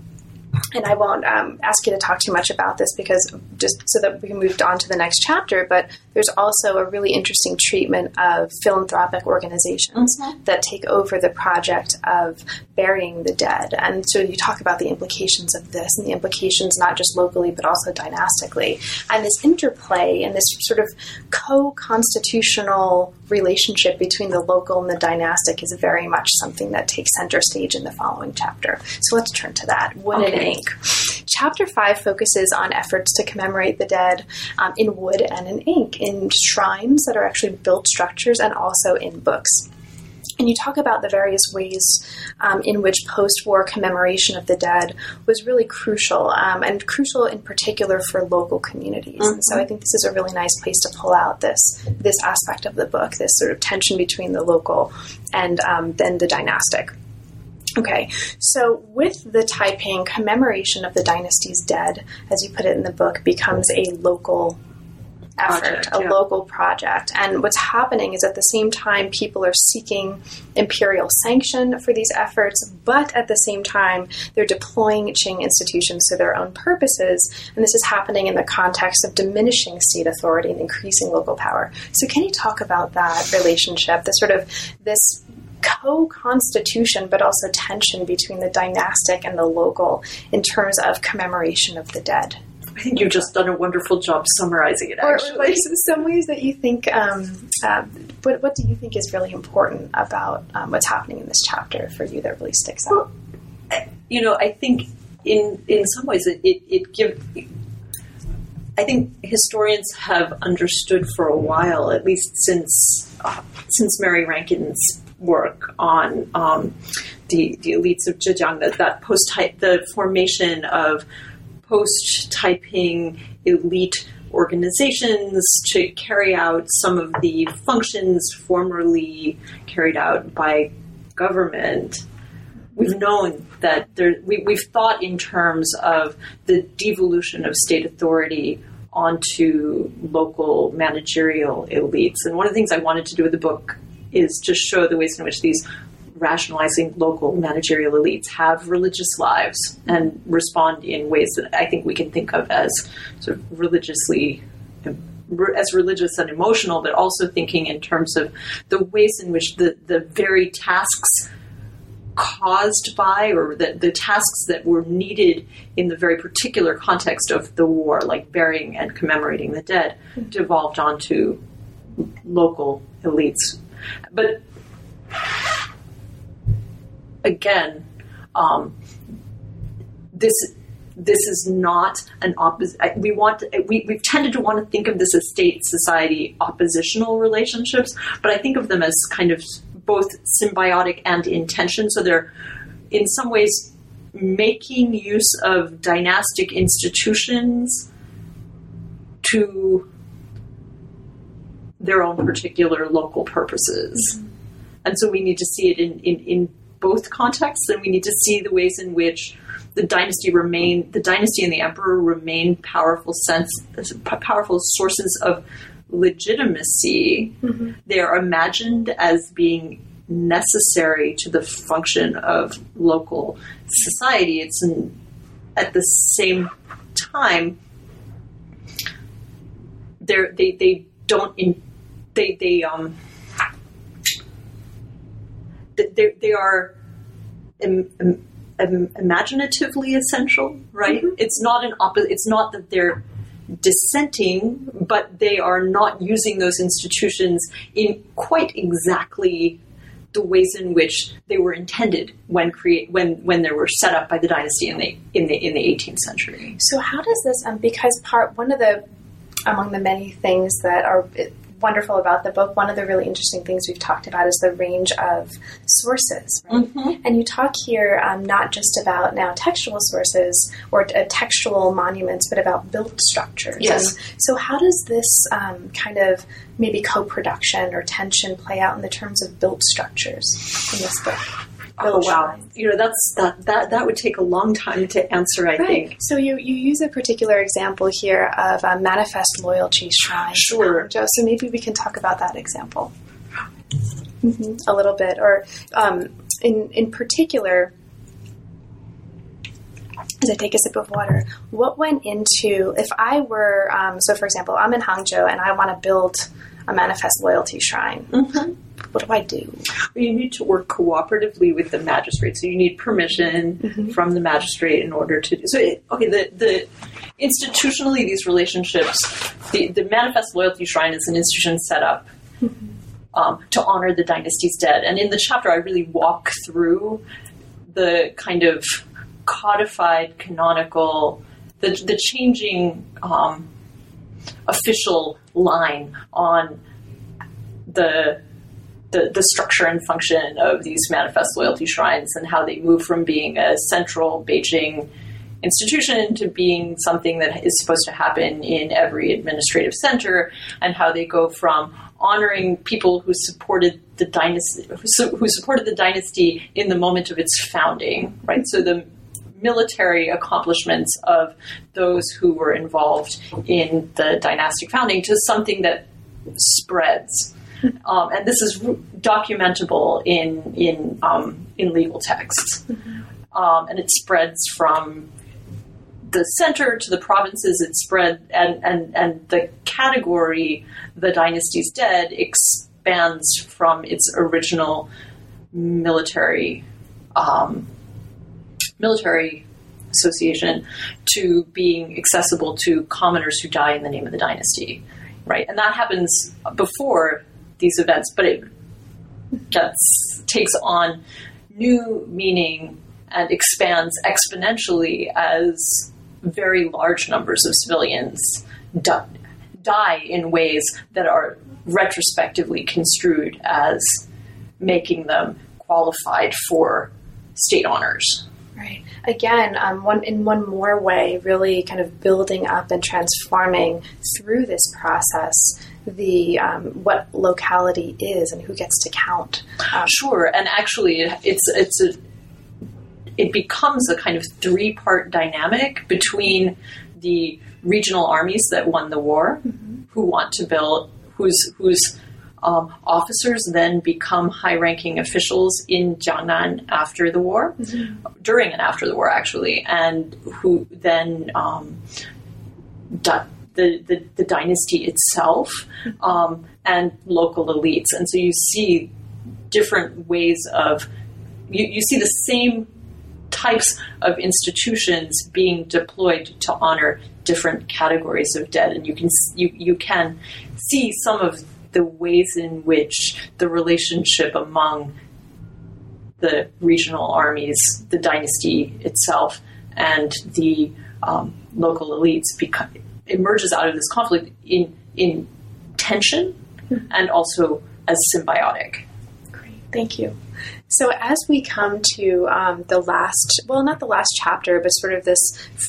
and I won't um, ask you to talk too much about this because just so that we can move on to the next chapter. But there's also a really interesting treatment of philanthropic organizations Mhm. that take over the project of burying the dead. And so you talk about the implications of this and the implications not just locally but also dynastically. And this interplay and this sort of co constitutional relationship between the local and the dynastic is very much something that takes center stage in the following chapter. So let's turn to that wood and Okay. ink. Chapter 5 focuses on efforts to commemorate the dead um, in wood and in ink, in shrines that are actually built structures and also in books. And you talk about the various ways um, in which post war commemoration of the dead was really crucial, um, and crucial in particular for local communities. And so I think this is a really nice place to pull out this, this aspect of the book, this sort of tension between the local and um, then the dynastic. Okay, so with the Taiping, commemoration of the dynasty's dead, as you put it in the book, becomes a local effort, Project, a yeah. local project. And what's happening is at the same time, people are seeking imperial sanction for these efforts, but at the same time, they're deploying Qing institutions to their own purposes. And this is happening in the context of diminishing state authority and increasing local power. So, can you talk about that relationship, the sort of this co-constitution but also tension between the dynastic and the local in terms of commemoration of the dead you've just done a wonderful job summarizing it. or, Actually, or like some ways that you think um, uh, what, what do you think is really important about um, what's happening in this chapter for you that really sticks out you know, I think in in some ways it it, it give. I think historians have understood for a while, at least since uh, since Mary Rankin's work on um, the the elites of Zhejiang, that that post the formation of post Taiping elite organizations to carry out some of the functions formerly carried out by government we've known that there, we, we've thought in terms of the devolution of state authority onto local managerial elites. And one of the things I wanted to do with the book is to show the ways in which these rationalizing local managerial elites have religious lives and respond in ways that I think we can think of as sort of religiously as religious and emotional, but also thinking in terms of the ways in which the, the very tasks caused by or the, the tasks that were needed in the very particular context of the war, like burying and commemorating the dead, devolved onto local elites. But again, um, this this is not an opposite. We want we we've tended to want to think of this as state society oppositional relationships, but I think of them as kind of both symbiotic and in tension. So they're in some ways making use of dynastic institutions to their own particular local purposes. And so we need to see it in, in, in both contexts, and we need to see the ways in which the dynasty remain the dynasty and the emperor remain powerful sense powerful sources of legitimacy. They are imagined as being necessary to the function of local society. It's an, at the same time they they don't in, they they um they they are im, im, im, imaginatively essential, right? It's not an opposite. It's not that they're dissenting, but they are not using those institutions in quite exactly the ways in which they were intended when create when when they were set up by the dynasty in the in the in the 18th century. So how does this? Um, because part one of the among the many things that are wonderful about the book, one of the really interesting things we've talked about is the range of sources. Right? And you talk here um, not just about now textual sources or uh, textual monuments, but about built structures. Yes. And so how does this um, kind of maybe co-production or tension play out in the terms of built structures in this book? Oh wow! You know that's that that that would take a long time to answer. I think. So you, you use a particular example here of a manifest loyalty shrine. Sure. Um, Joe, so maybe we can talk about that example hmm a little bit, or um, in in particular. as I take a sip of water, what went into, if I were, um, so for example, I'm in Hangzhou and I want to build a manifest loyalty shrine. Mm-hmm. What do I do? You need to work cooperatively with the magistrate. So you need permission Mm-hmm. from the magistrate in order to. Do so it, okay, the the institutionally these relationships, the the manifest loyalty shrine is an institution set up um, to honor the dynasty's dead. And in the chapter, I really walk through the kind of codified, canonical, the the changing um, official line on the the, the structure and function of these manifest loyalty shrines and how they move from being a central Beijing institution to being something that is supposed to happen in every administrative center and how they go from honoring people who supported the dynasty who, who supported the dynasty in the moment of its founding right? So the military accomplishments of those who were involved in the dynastic founding to something that spreads um, and this is documentable in in um, in legal texts, um, and it spreads from the center to the provinces. It spread, and and and the category "the dynasty's dead" expands from its original military um, military association to being accessible to commoners who die in the name of the dynasty, right? And that happens before these events, but it that's, takes on new meaning and expands exponentially as very large numbers of civilians die, die in ways that are retrospectively construed as making them qualified for state honors. Right. Again, um, one in one more way, really kind of building up and transforming through this process the um, what locality is and who gets to count. Um, Sure, and actually, it- it's it's a it becomes a kind of three part dynamic between the regional armies that won the war, who want to build, whose whose um, officers then become high ranking officials in Jiangnan after the war, during and after the war, actually, and who then um, the, the, the dynasty itself um, and local elites. And so you see different ways of, you, you see the same types of institutions being deployed to honor different categories of dead. And you can, you, you can see some of the ways in which the relationship among the regional armies, the dynasty itself, and the um, local elites become, emerges out of this conflict in in tension hmm. and also as symbiotic. Great, thank you. So, as we come to um, the last, well, not the last chapter, but sort of this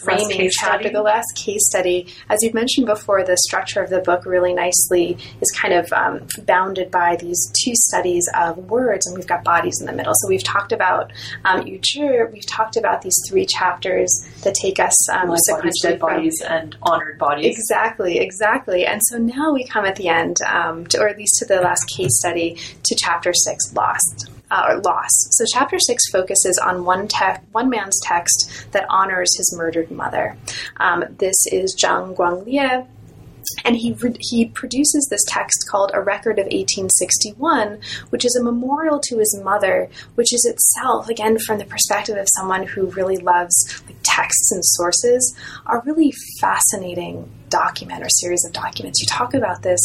framing case chapter, study. the last case study, as you've mentioned before, the structure of the book really nicely is kind of um, bounded by these two studies of words, and we've got bodies in the middle. So, we've talked about um, we've talked about these three chapters that take us um, Live bodies, dead from- bodies, and honored bodies. Exactly, exactly. And so now we come at the end, um, to, or at least to the last case study, to chapter six, lost. Uh, or loss. So chapter six focuses on one te- one man's text that honors his murdered mother. Um, this is Zhang Guanglie, and he re- he produces this text called A Record of 1861, which is a memorial to his mother, which is itself, again, from the perspective of someone who really loves like, texts and sources, a really fascinating document or series of documents. You talk about this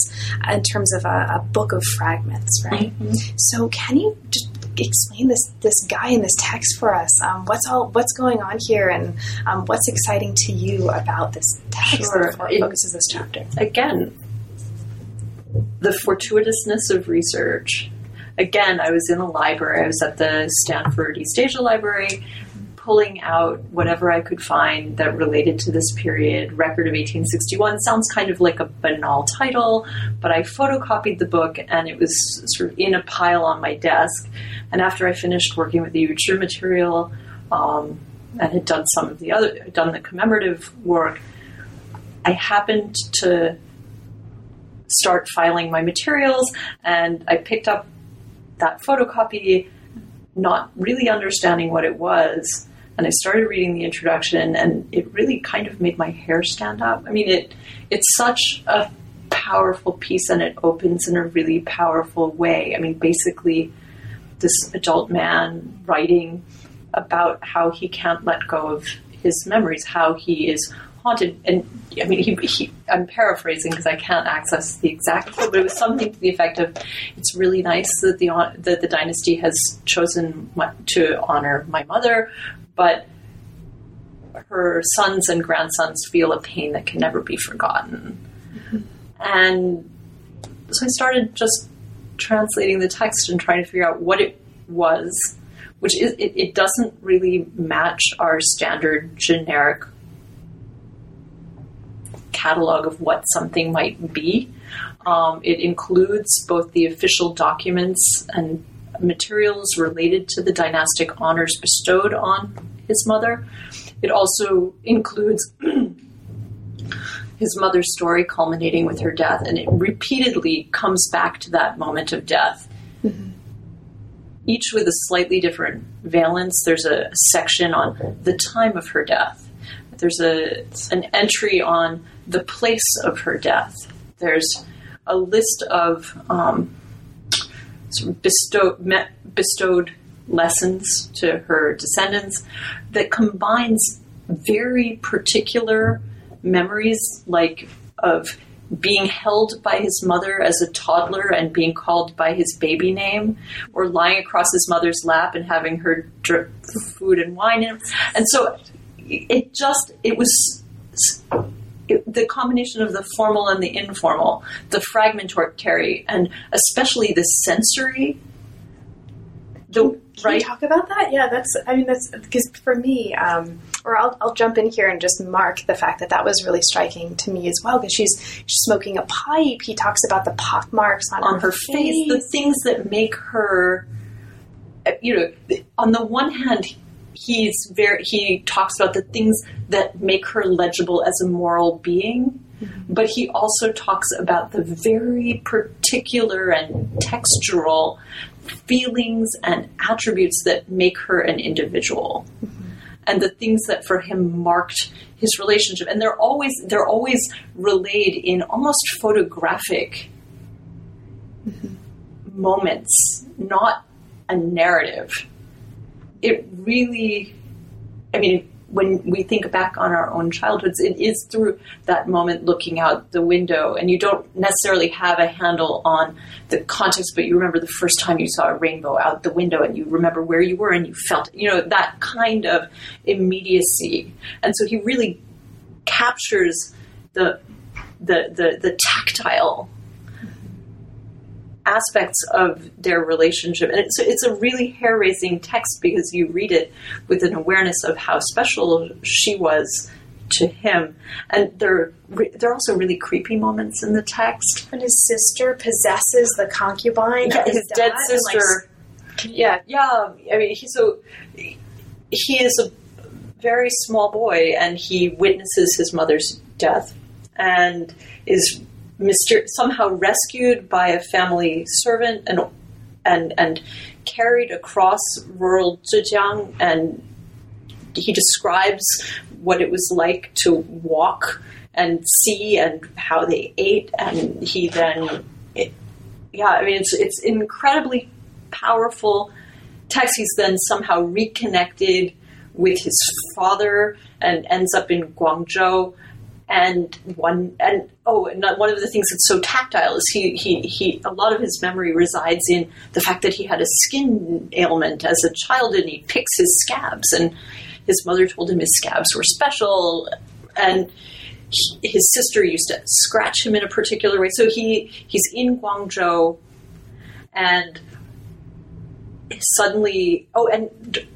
in terms of a, a book of fragments, right? So, can you just explain this this guy in this text for us? Um, what's all what's going on here, and um, what's exciting to you about this text Sure. that It- focuses this chapter? again, the fortuitousness of research. Again, I was in a library. I was at the Stanford East Asia Library, pulling out whatever I could find that related to this period. Record of 1861 sounds kind of like a banal title, but I photocopied the book and it was sort of in a pile on my desk. And after I finished working with the Yu Zhi material um, and had done some of the other, done the commemorative work, I happened to start filing my materials and I picked up that photocopy, not really understanding what it was, and I started reading the introduction, and it really kind of made my hair stand up. I mean, it it's such a powerful piece, and it opens in a really powerful way. I mean, basically, this adult man writing about how he can't let go of his memories, how he is haunted. And I mean, he, he I'm paraphrasing because I can't access the exact quote, but it was something to the effect of, "It's really nice that the that the dynasty has chosen to honor my mother, but her sons and grandsons feel a pain that can never be forgotten. Mm-hmm. And so I started just translating the text and trying to figure out what it was, which is, it, it doesn't really match our standard generic catalog of what something might be. Um, it includes both the official documents and materials related to the dynastic honors bestowed on his mother. It also includes (clears throat) his mother's story culminating with her death, and it repeatedly comes back to that moment of death. Mm-hmm. Each with a slightly different valence. There's a section on the time of her death. There's a an entry on the place of her death. There's a list of um, bestowed, bestowed lessons to her descendants that combines very particular memories, like of being held by his mother as a toddler and being called by his baby name, or lying across his mother's lap and having her drip food and wine. And so it just, it was it, the combination of the formal and the informal, the fragmentary, and especially the sensory. The, Can right? you talk about that? Yeah, that's. I mean, that's because for me, um, or I'll, I'll jump in here and just mark the fact that that was really striking to me as well. Because she's she's smoking a pipe. He talks about the pock marks on, on her, her face. face, the things that make her. You know, on the one hand, he's very he talks about the things that make her legible as a moral being mm-hmm. but he also talks about the very particular and textural feelings and attributes that make her an individual mm-hmm. and the things that for him marked his relationship and they're always they're always relayed in almost photographic mm-hmm. moments not a narrative it really, I mean, when we think back on our own childhoods, it is through that moment looking out the window, and you don't necessarily have a handle on the context, but you remember the first time you saw a rainbow out the window, and you remember where you were, and you felt, you know, that kind of immediacy. And so he really captures the the the, the tactile aspects of their relationship. And it's, it's a really hair raising text because you read it with an awareness of how special she was to him. And there, there are also really creepy moments in the text. When his sister possesses the concubine, yeah, his, his dead sister. Like, yeah, yeah. I mean, he so he is a very small boy, and he witnesses his mother's death, and is myster- somehow rescued by a family servant and and and carried across rural Zhejiang and he describes what it was like to walk and see and how they ate and he then it, yeah i mean it's it's incredibly powerful. Text he's then somehow reconnected with his father and ends up in guangzhou and one and oh and one of the things that's so tactile is he he he a lot of his memory resides in the fact that he had a skin ailment as a child and he picks his scabs. And his mother told him his scabs were special. And he, his sister used to scratch him in a particular way. So he he's in Guangzhou and suddenly oh and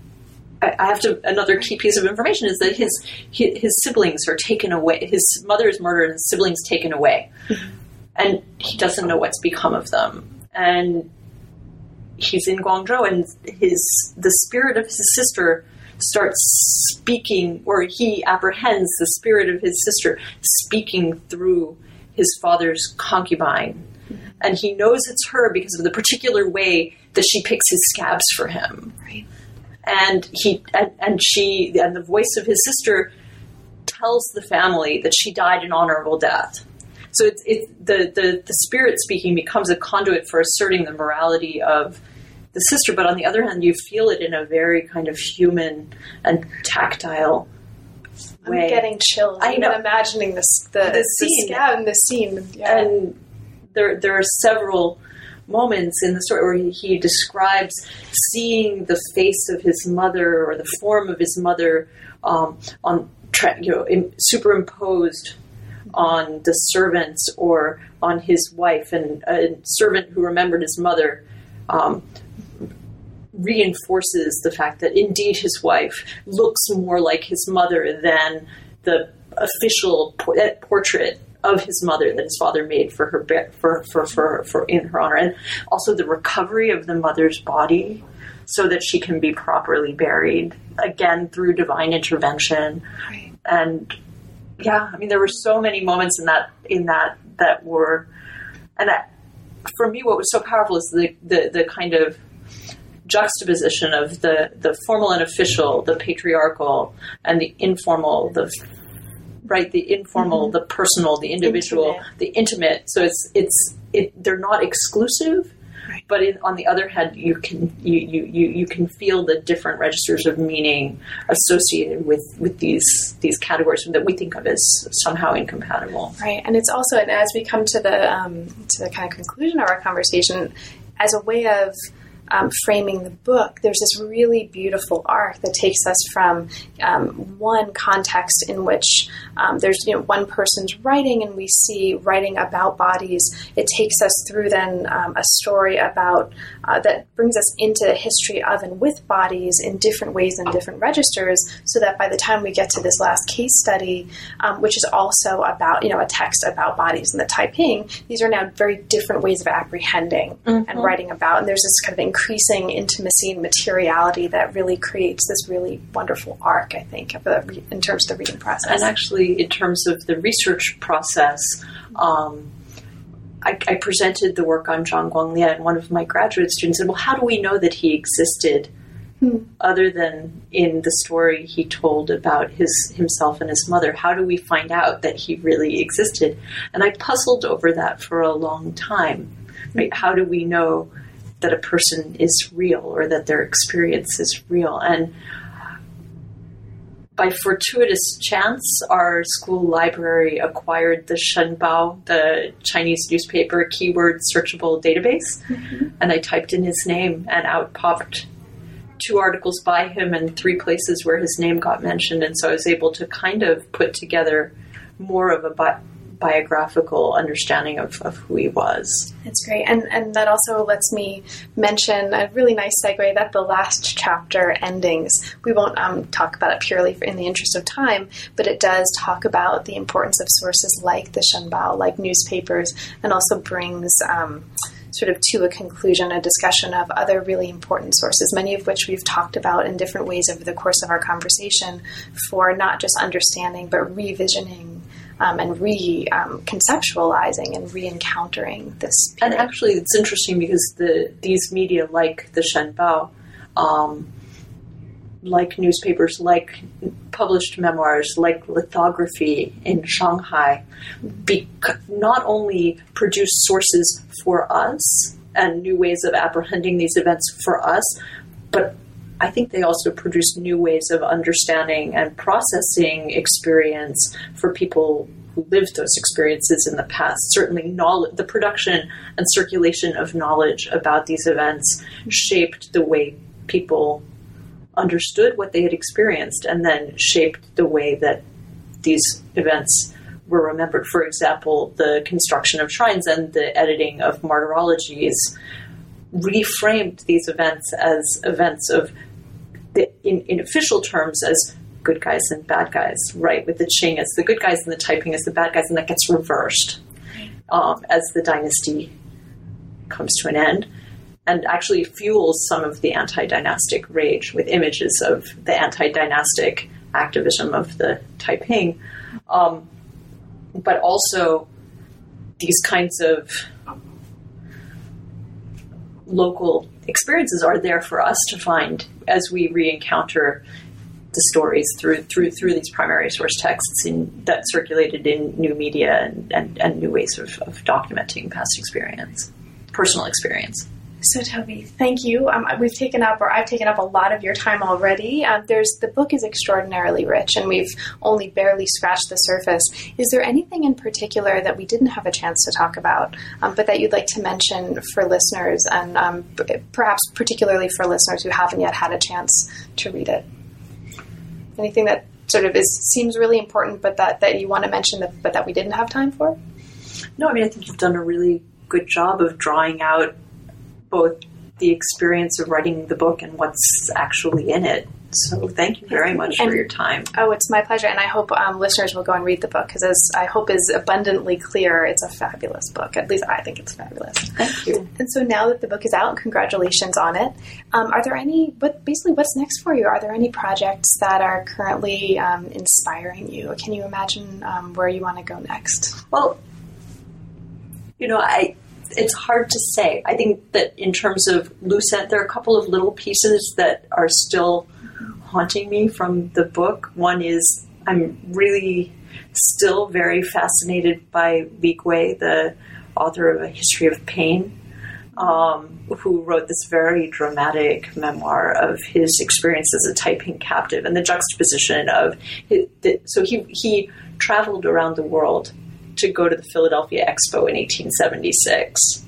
I have to. Another key piece of information is that his his siblings are taken away. His mother is murdered, and his siblings taken away, mm-hmm. and he doesn't know what's become of them. And he's in Guangzhou, and his the spirit of his sister starts speaking, or he apprehends the spirit of his sister speaking through his father's concubine. Mm-hmm. And he knows it's her because of the particular way that she picks his scabs for him. Right and he and, and she and the voice of his sister tells the family that she died an honorable death. So it's, it's the, the the spirit speaking becomes a conduit for asserting the morality of the sister, but on the other hand, you feel it in a very kind of human and tactile way. I'm getting chills. I I'm know. imagining this the, The the scene. scout and the scene. Yeah. and there there are several moments in the story where he, describes seeing the face of his mother or the form of his mother um, on you know in, superimposed on the servants or on his wife and a servant who remembered his mother um, reinforces the fact that indeed his wife looks more like his mother than the official eh, portrait of his mother that his father made for her for, for, for, for in her honor and also the recovery of the mother's body so that she can be properly buried again through divine intervention Right. and yeah i mean there were so many moments in that in that that were and that, for me what was so powerful is the the, the kind of juxtaposition of the the formal and official the patriarchal and the informal the right the informal the personal the individual Intimate. the intimate so it's it's it, they're not exclusive Right. but in, on the other hand you can you, you, you, you can feel the different registers of meaning associated with with these these categories that we think of as somehow incompatible Right, and it's also, and as we come to the um, to the kind of conclusion of our conversation, as a way of um, framing the book, there's this really beautiful arc that takes us from um, one context in which um, there's you know one person's writing, and we see writing about bodies. It takes us through then um, a story about uh, that brings us into the history of and with bodies in different ways and different registers, so that by the time we get to this last case study, um, which is also about you know a text about bodies in the Taiping, these are now very different ways of apprehending and writing about, and there's this kind of increasing intimacy and materiality that really creates this really wonderful arc, I think, of the re- in terms of the reading process. And actually, in terms of the research process, um, I, I presented the work on Zhang Guanglian, and one of my graduate students said, "Well, how do we know that he existed, other than in the story he told about his himself and his mother? How do we find out that he really existed?" And I puzzled over that for a long time. Right? How do we know that a person is real or that their experience is real? And by fortuitous chance, our school library acquired the Shenbao, the Chinese newspaper keyword searchable database, mm-hmm. and I typed in his name, and out popped two articles by him and three places where his name got mentioned, and so I was able to kind of put together more of a bi- biographical understanding of, of who he was. That's great, and and that also lets me mention a really nice segue that the last chapter endings. We won't um, talk about it purely for, in the interest of time, but it does talk about the importance of sources like the Shenbao, like newspapers, and also brings. Um, Sort of to a conclusion, a discussion of other really important sources, many of which we've talked about in different ways over the course of our conversation, for not just understanding but revisioning um, and re um, conceptualizing and re encountering this. And actually, it's interesting because the these media, like the Shenbao, um, like newspapers, like published memoirs, like lithography in Shanghai, bec- not only produce sources for us and new ways of apprehending these events for us, but I think they also produce new ways of understanding and processing experience for people who lived those experiences in the past. Certainly, knowledge, the production and circulation of knowledge about these events shaped the way people understood what they had experienced and then shaped the way that these events were remembered. For example, the construction of shrines and the editing of martyrologies reframed these events as events of, the, in, in official terms, as good guys and bad guys, right? With the Qing as the good guys and the Taiping as the bad guys, and that gets reversed um, as the dynasty comes to an end and actually fuels some of the anti-dynastic rage with images of the anti-dynastic activism of the Taiping, um, but also these kinds of local experiences are there for us to find as we re-encounter the stories through through through these primary source texts in, that circulated in new media and, and, and new ways of, of documenting past experience, personal experience. So, Tobie, thank you. Um, we've taken up, or I've taken up a lot of your time already. Um, there's the book is extraordinarily rich, and we've only barely scratched the surface. Is there anything in particular that we didn't have a chance to talk about, um, but that you'd like to mention for listeners, and um, perhaps particularly for listeners who haven't yet had a chance to read it? Anything that sort of is seems really important, but that that you want to mention, that, but that we didn't have time for? No, I mean I think you've done a really good job of drawing out both the experience of writing the book and what's actually in it. So thank you very much and, for your time. Oh, it's my pleasure, and I hope um, listeners will go and read the book because, as I hope is abundantly clear, it's a fabulous book. At least I think it's fabulous. Thank you. And so now that the book is out, congratulations on it. Um, are there any? What basically what's next for you? Are there any projects that are currently um, inspiring you? Can you imagine um, where you want to go next? Well, you know, I it's hard to say. I think that in terms of end, there are a couple of little pieces that are still haunting me from the book. One is I'm really still very fascinated by Li Gui, the author of A History of Pain, um, who wrote this very dramatic memoir of his experience as a Taiping captive and the juxtaposition of his, the, so he he traveled around the world to go to the Philadelphia Expo in 1876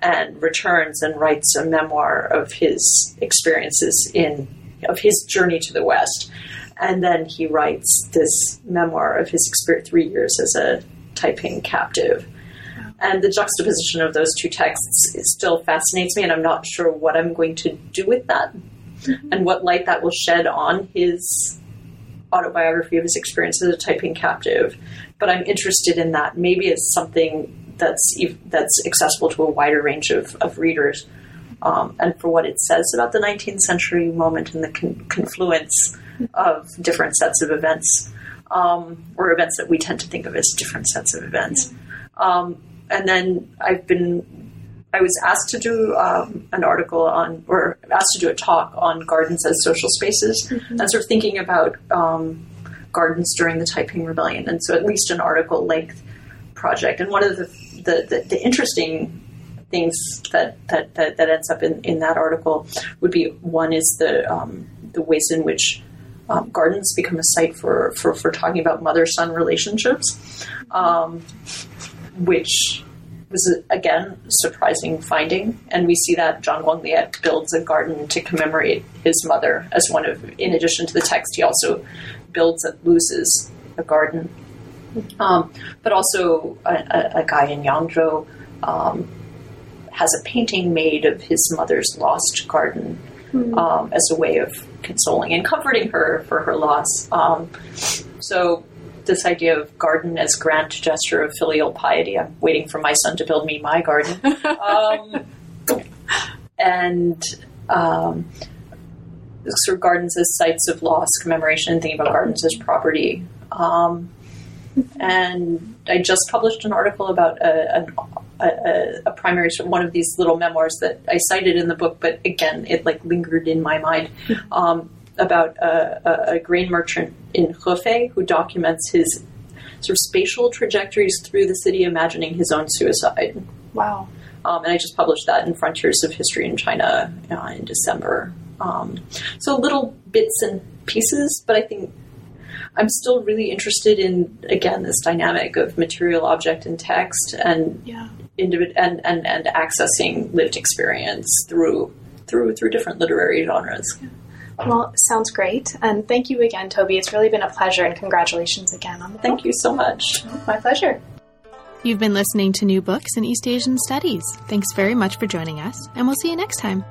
and returns and writes a memoir of his experiences in of his journey to the West. And then he writes this memoir of his experience three years as a Taiping captive. And the juxtaposition of those two texts still fascinates me, and I'm not sure what I'm going to do with that mm-hmm. and what light that will shed on his autobiography of his experience as a Taiping captive but I'm interested in that. Maybe it's something that's that's accessible to a wider range of, of readers. Um, and for what it says about the 19th century moment and the con- confluence of different sets of events, um, or events that we tend to think of as different sets of events. Um, and then I've been, I was asked to do um, an article on, or asked to do a talk on gardens as social spaces, mm-hmm. and sort of thinking about um, gardens during the Taiping Rebellion, and so at least an article length project. And one of the the, the, the interesting things that, that, that, that, ends up in, in that article would be one is the um, the ways in which um, gardens become a site for, for, for talking about mother son relationships, um, which was again a surprising finding. And we see that Zhang Guanglian builds a garden to commemorate his mother as one of, in addition to the text, he also builds and loses a garden. Um, but also, a, a, guy in Yangzhou um, has a painting made of his mother's lost garden mm-hmm. um, as a way of consoling and comforting her for her loss. Um, so, this idea of garden as grand gesture of filial piety. I'm waiting for my son to build me my garden. (laughs) Um, and um, sort of gardens as sites of loss, commemoration, thinking about gardens as property. Um, and I just published an article about a, a, a, a primary one of these little memoirs that I cited in the book, but again, it like lingered in my mind (laughs) um, about a, a, grain merchant in Hefei who documents his sort of spatial trajectories through the city, imagining his own suicide. Wow. Um, and I just published that in Frontiers of History in China uh, in December. Um, so little bits and pieces, but I think I'm still really interested in again this dynamic of material, object, and text, and yeah. individ- and, and and accessing lived experience through through through different literary genres. Yeah. Well, sounds great, and thank you again, Tobie. It's really been a pleasure, and congratulations again on the. Thank book. you so much. My pleasure. You've been listening to New Books in East Asian Studies. Thanks very much for joining us, and we'll see you next time.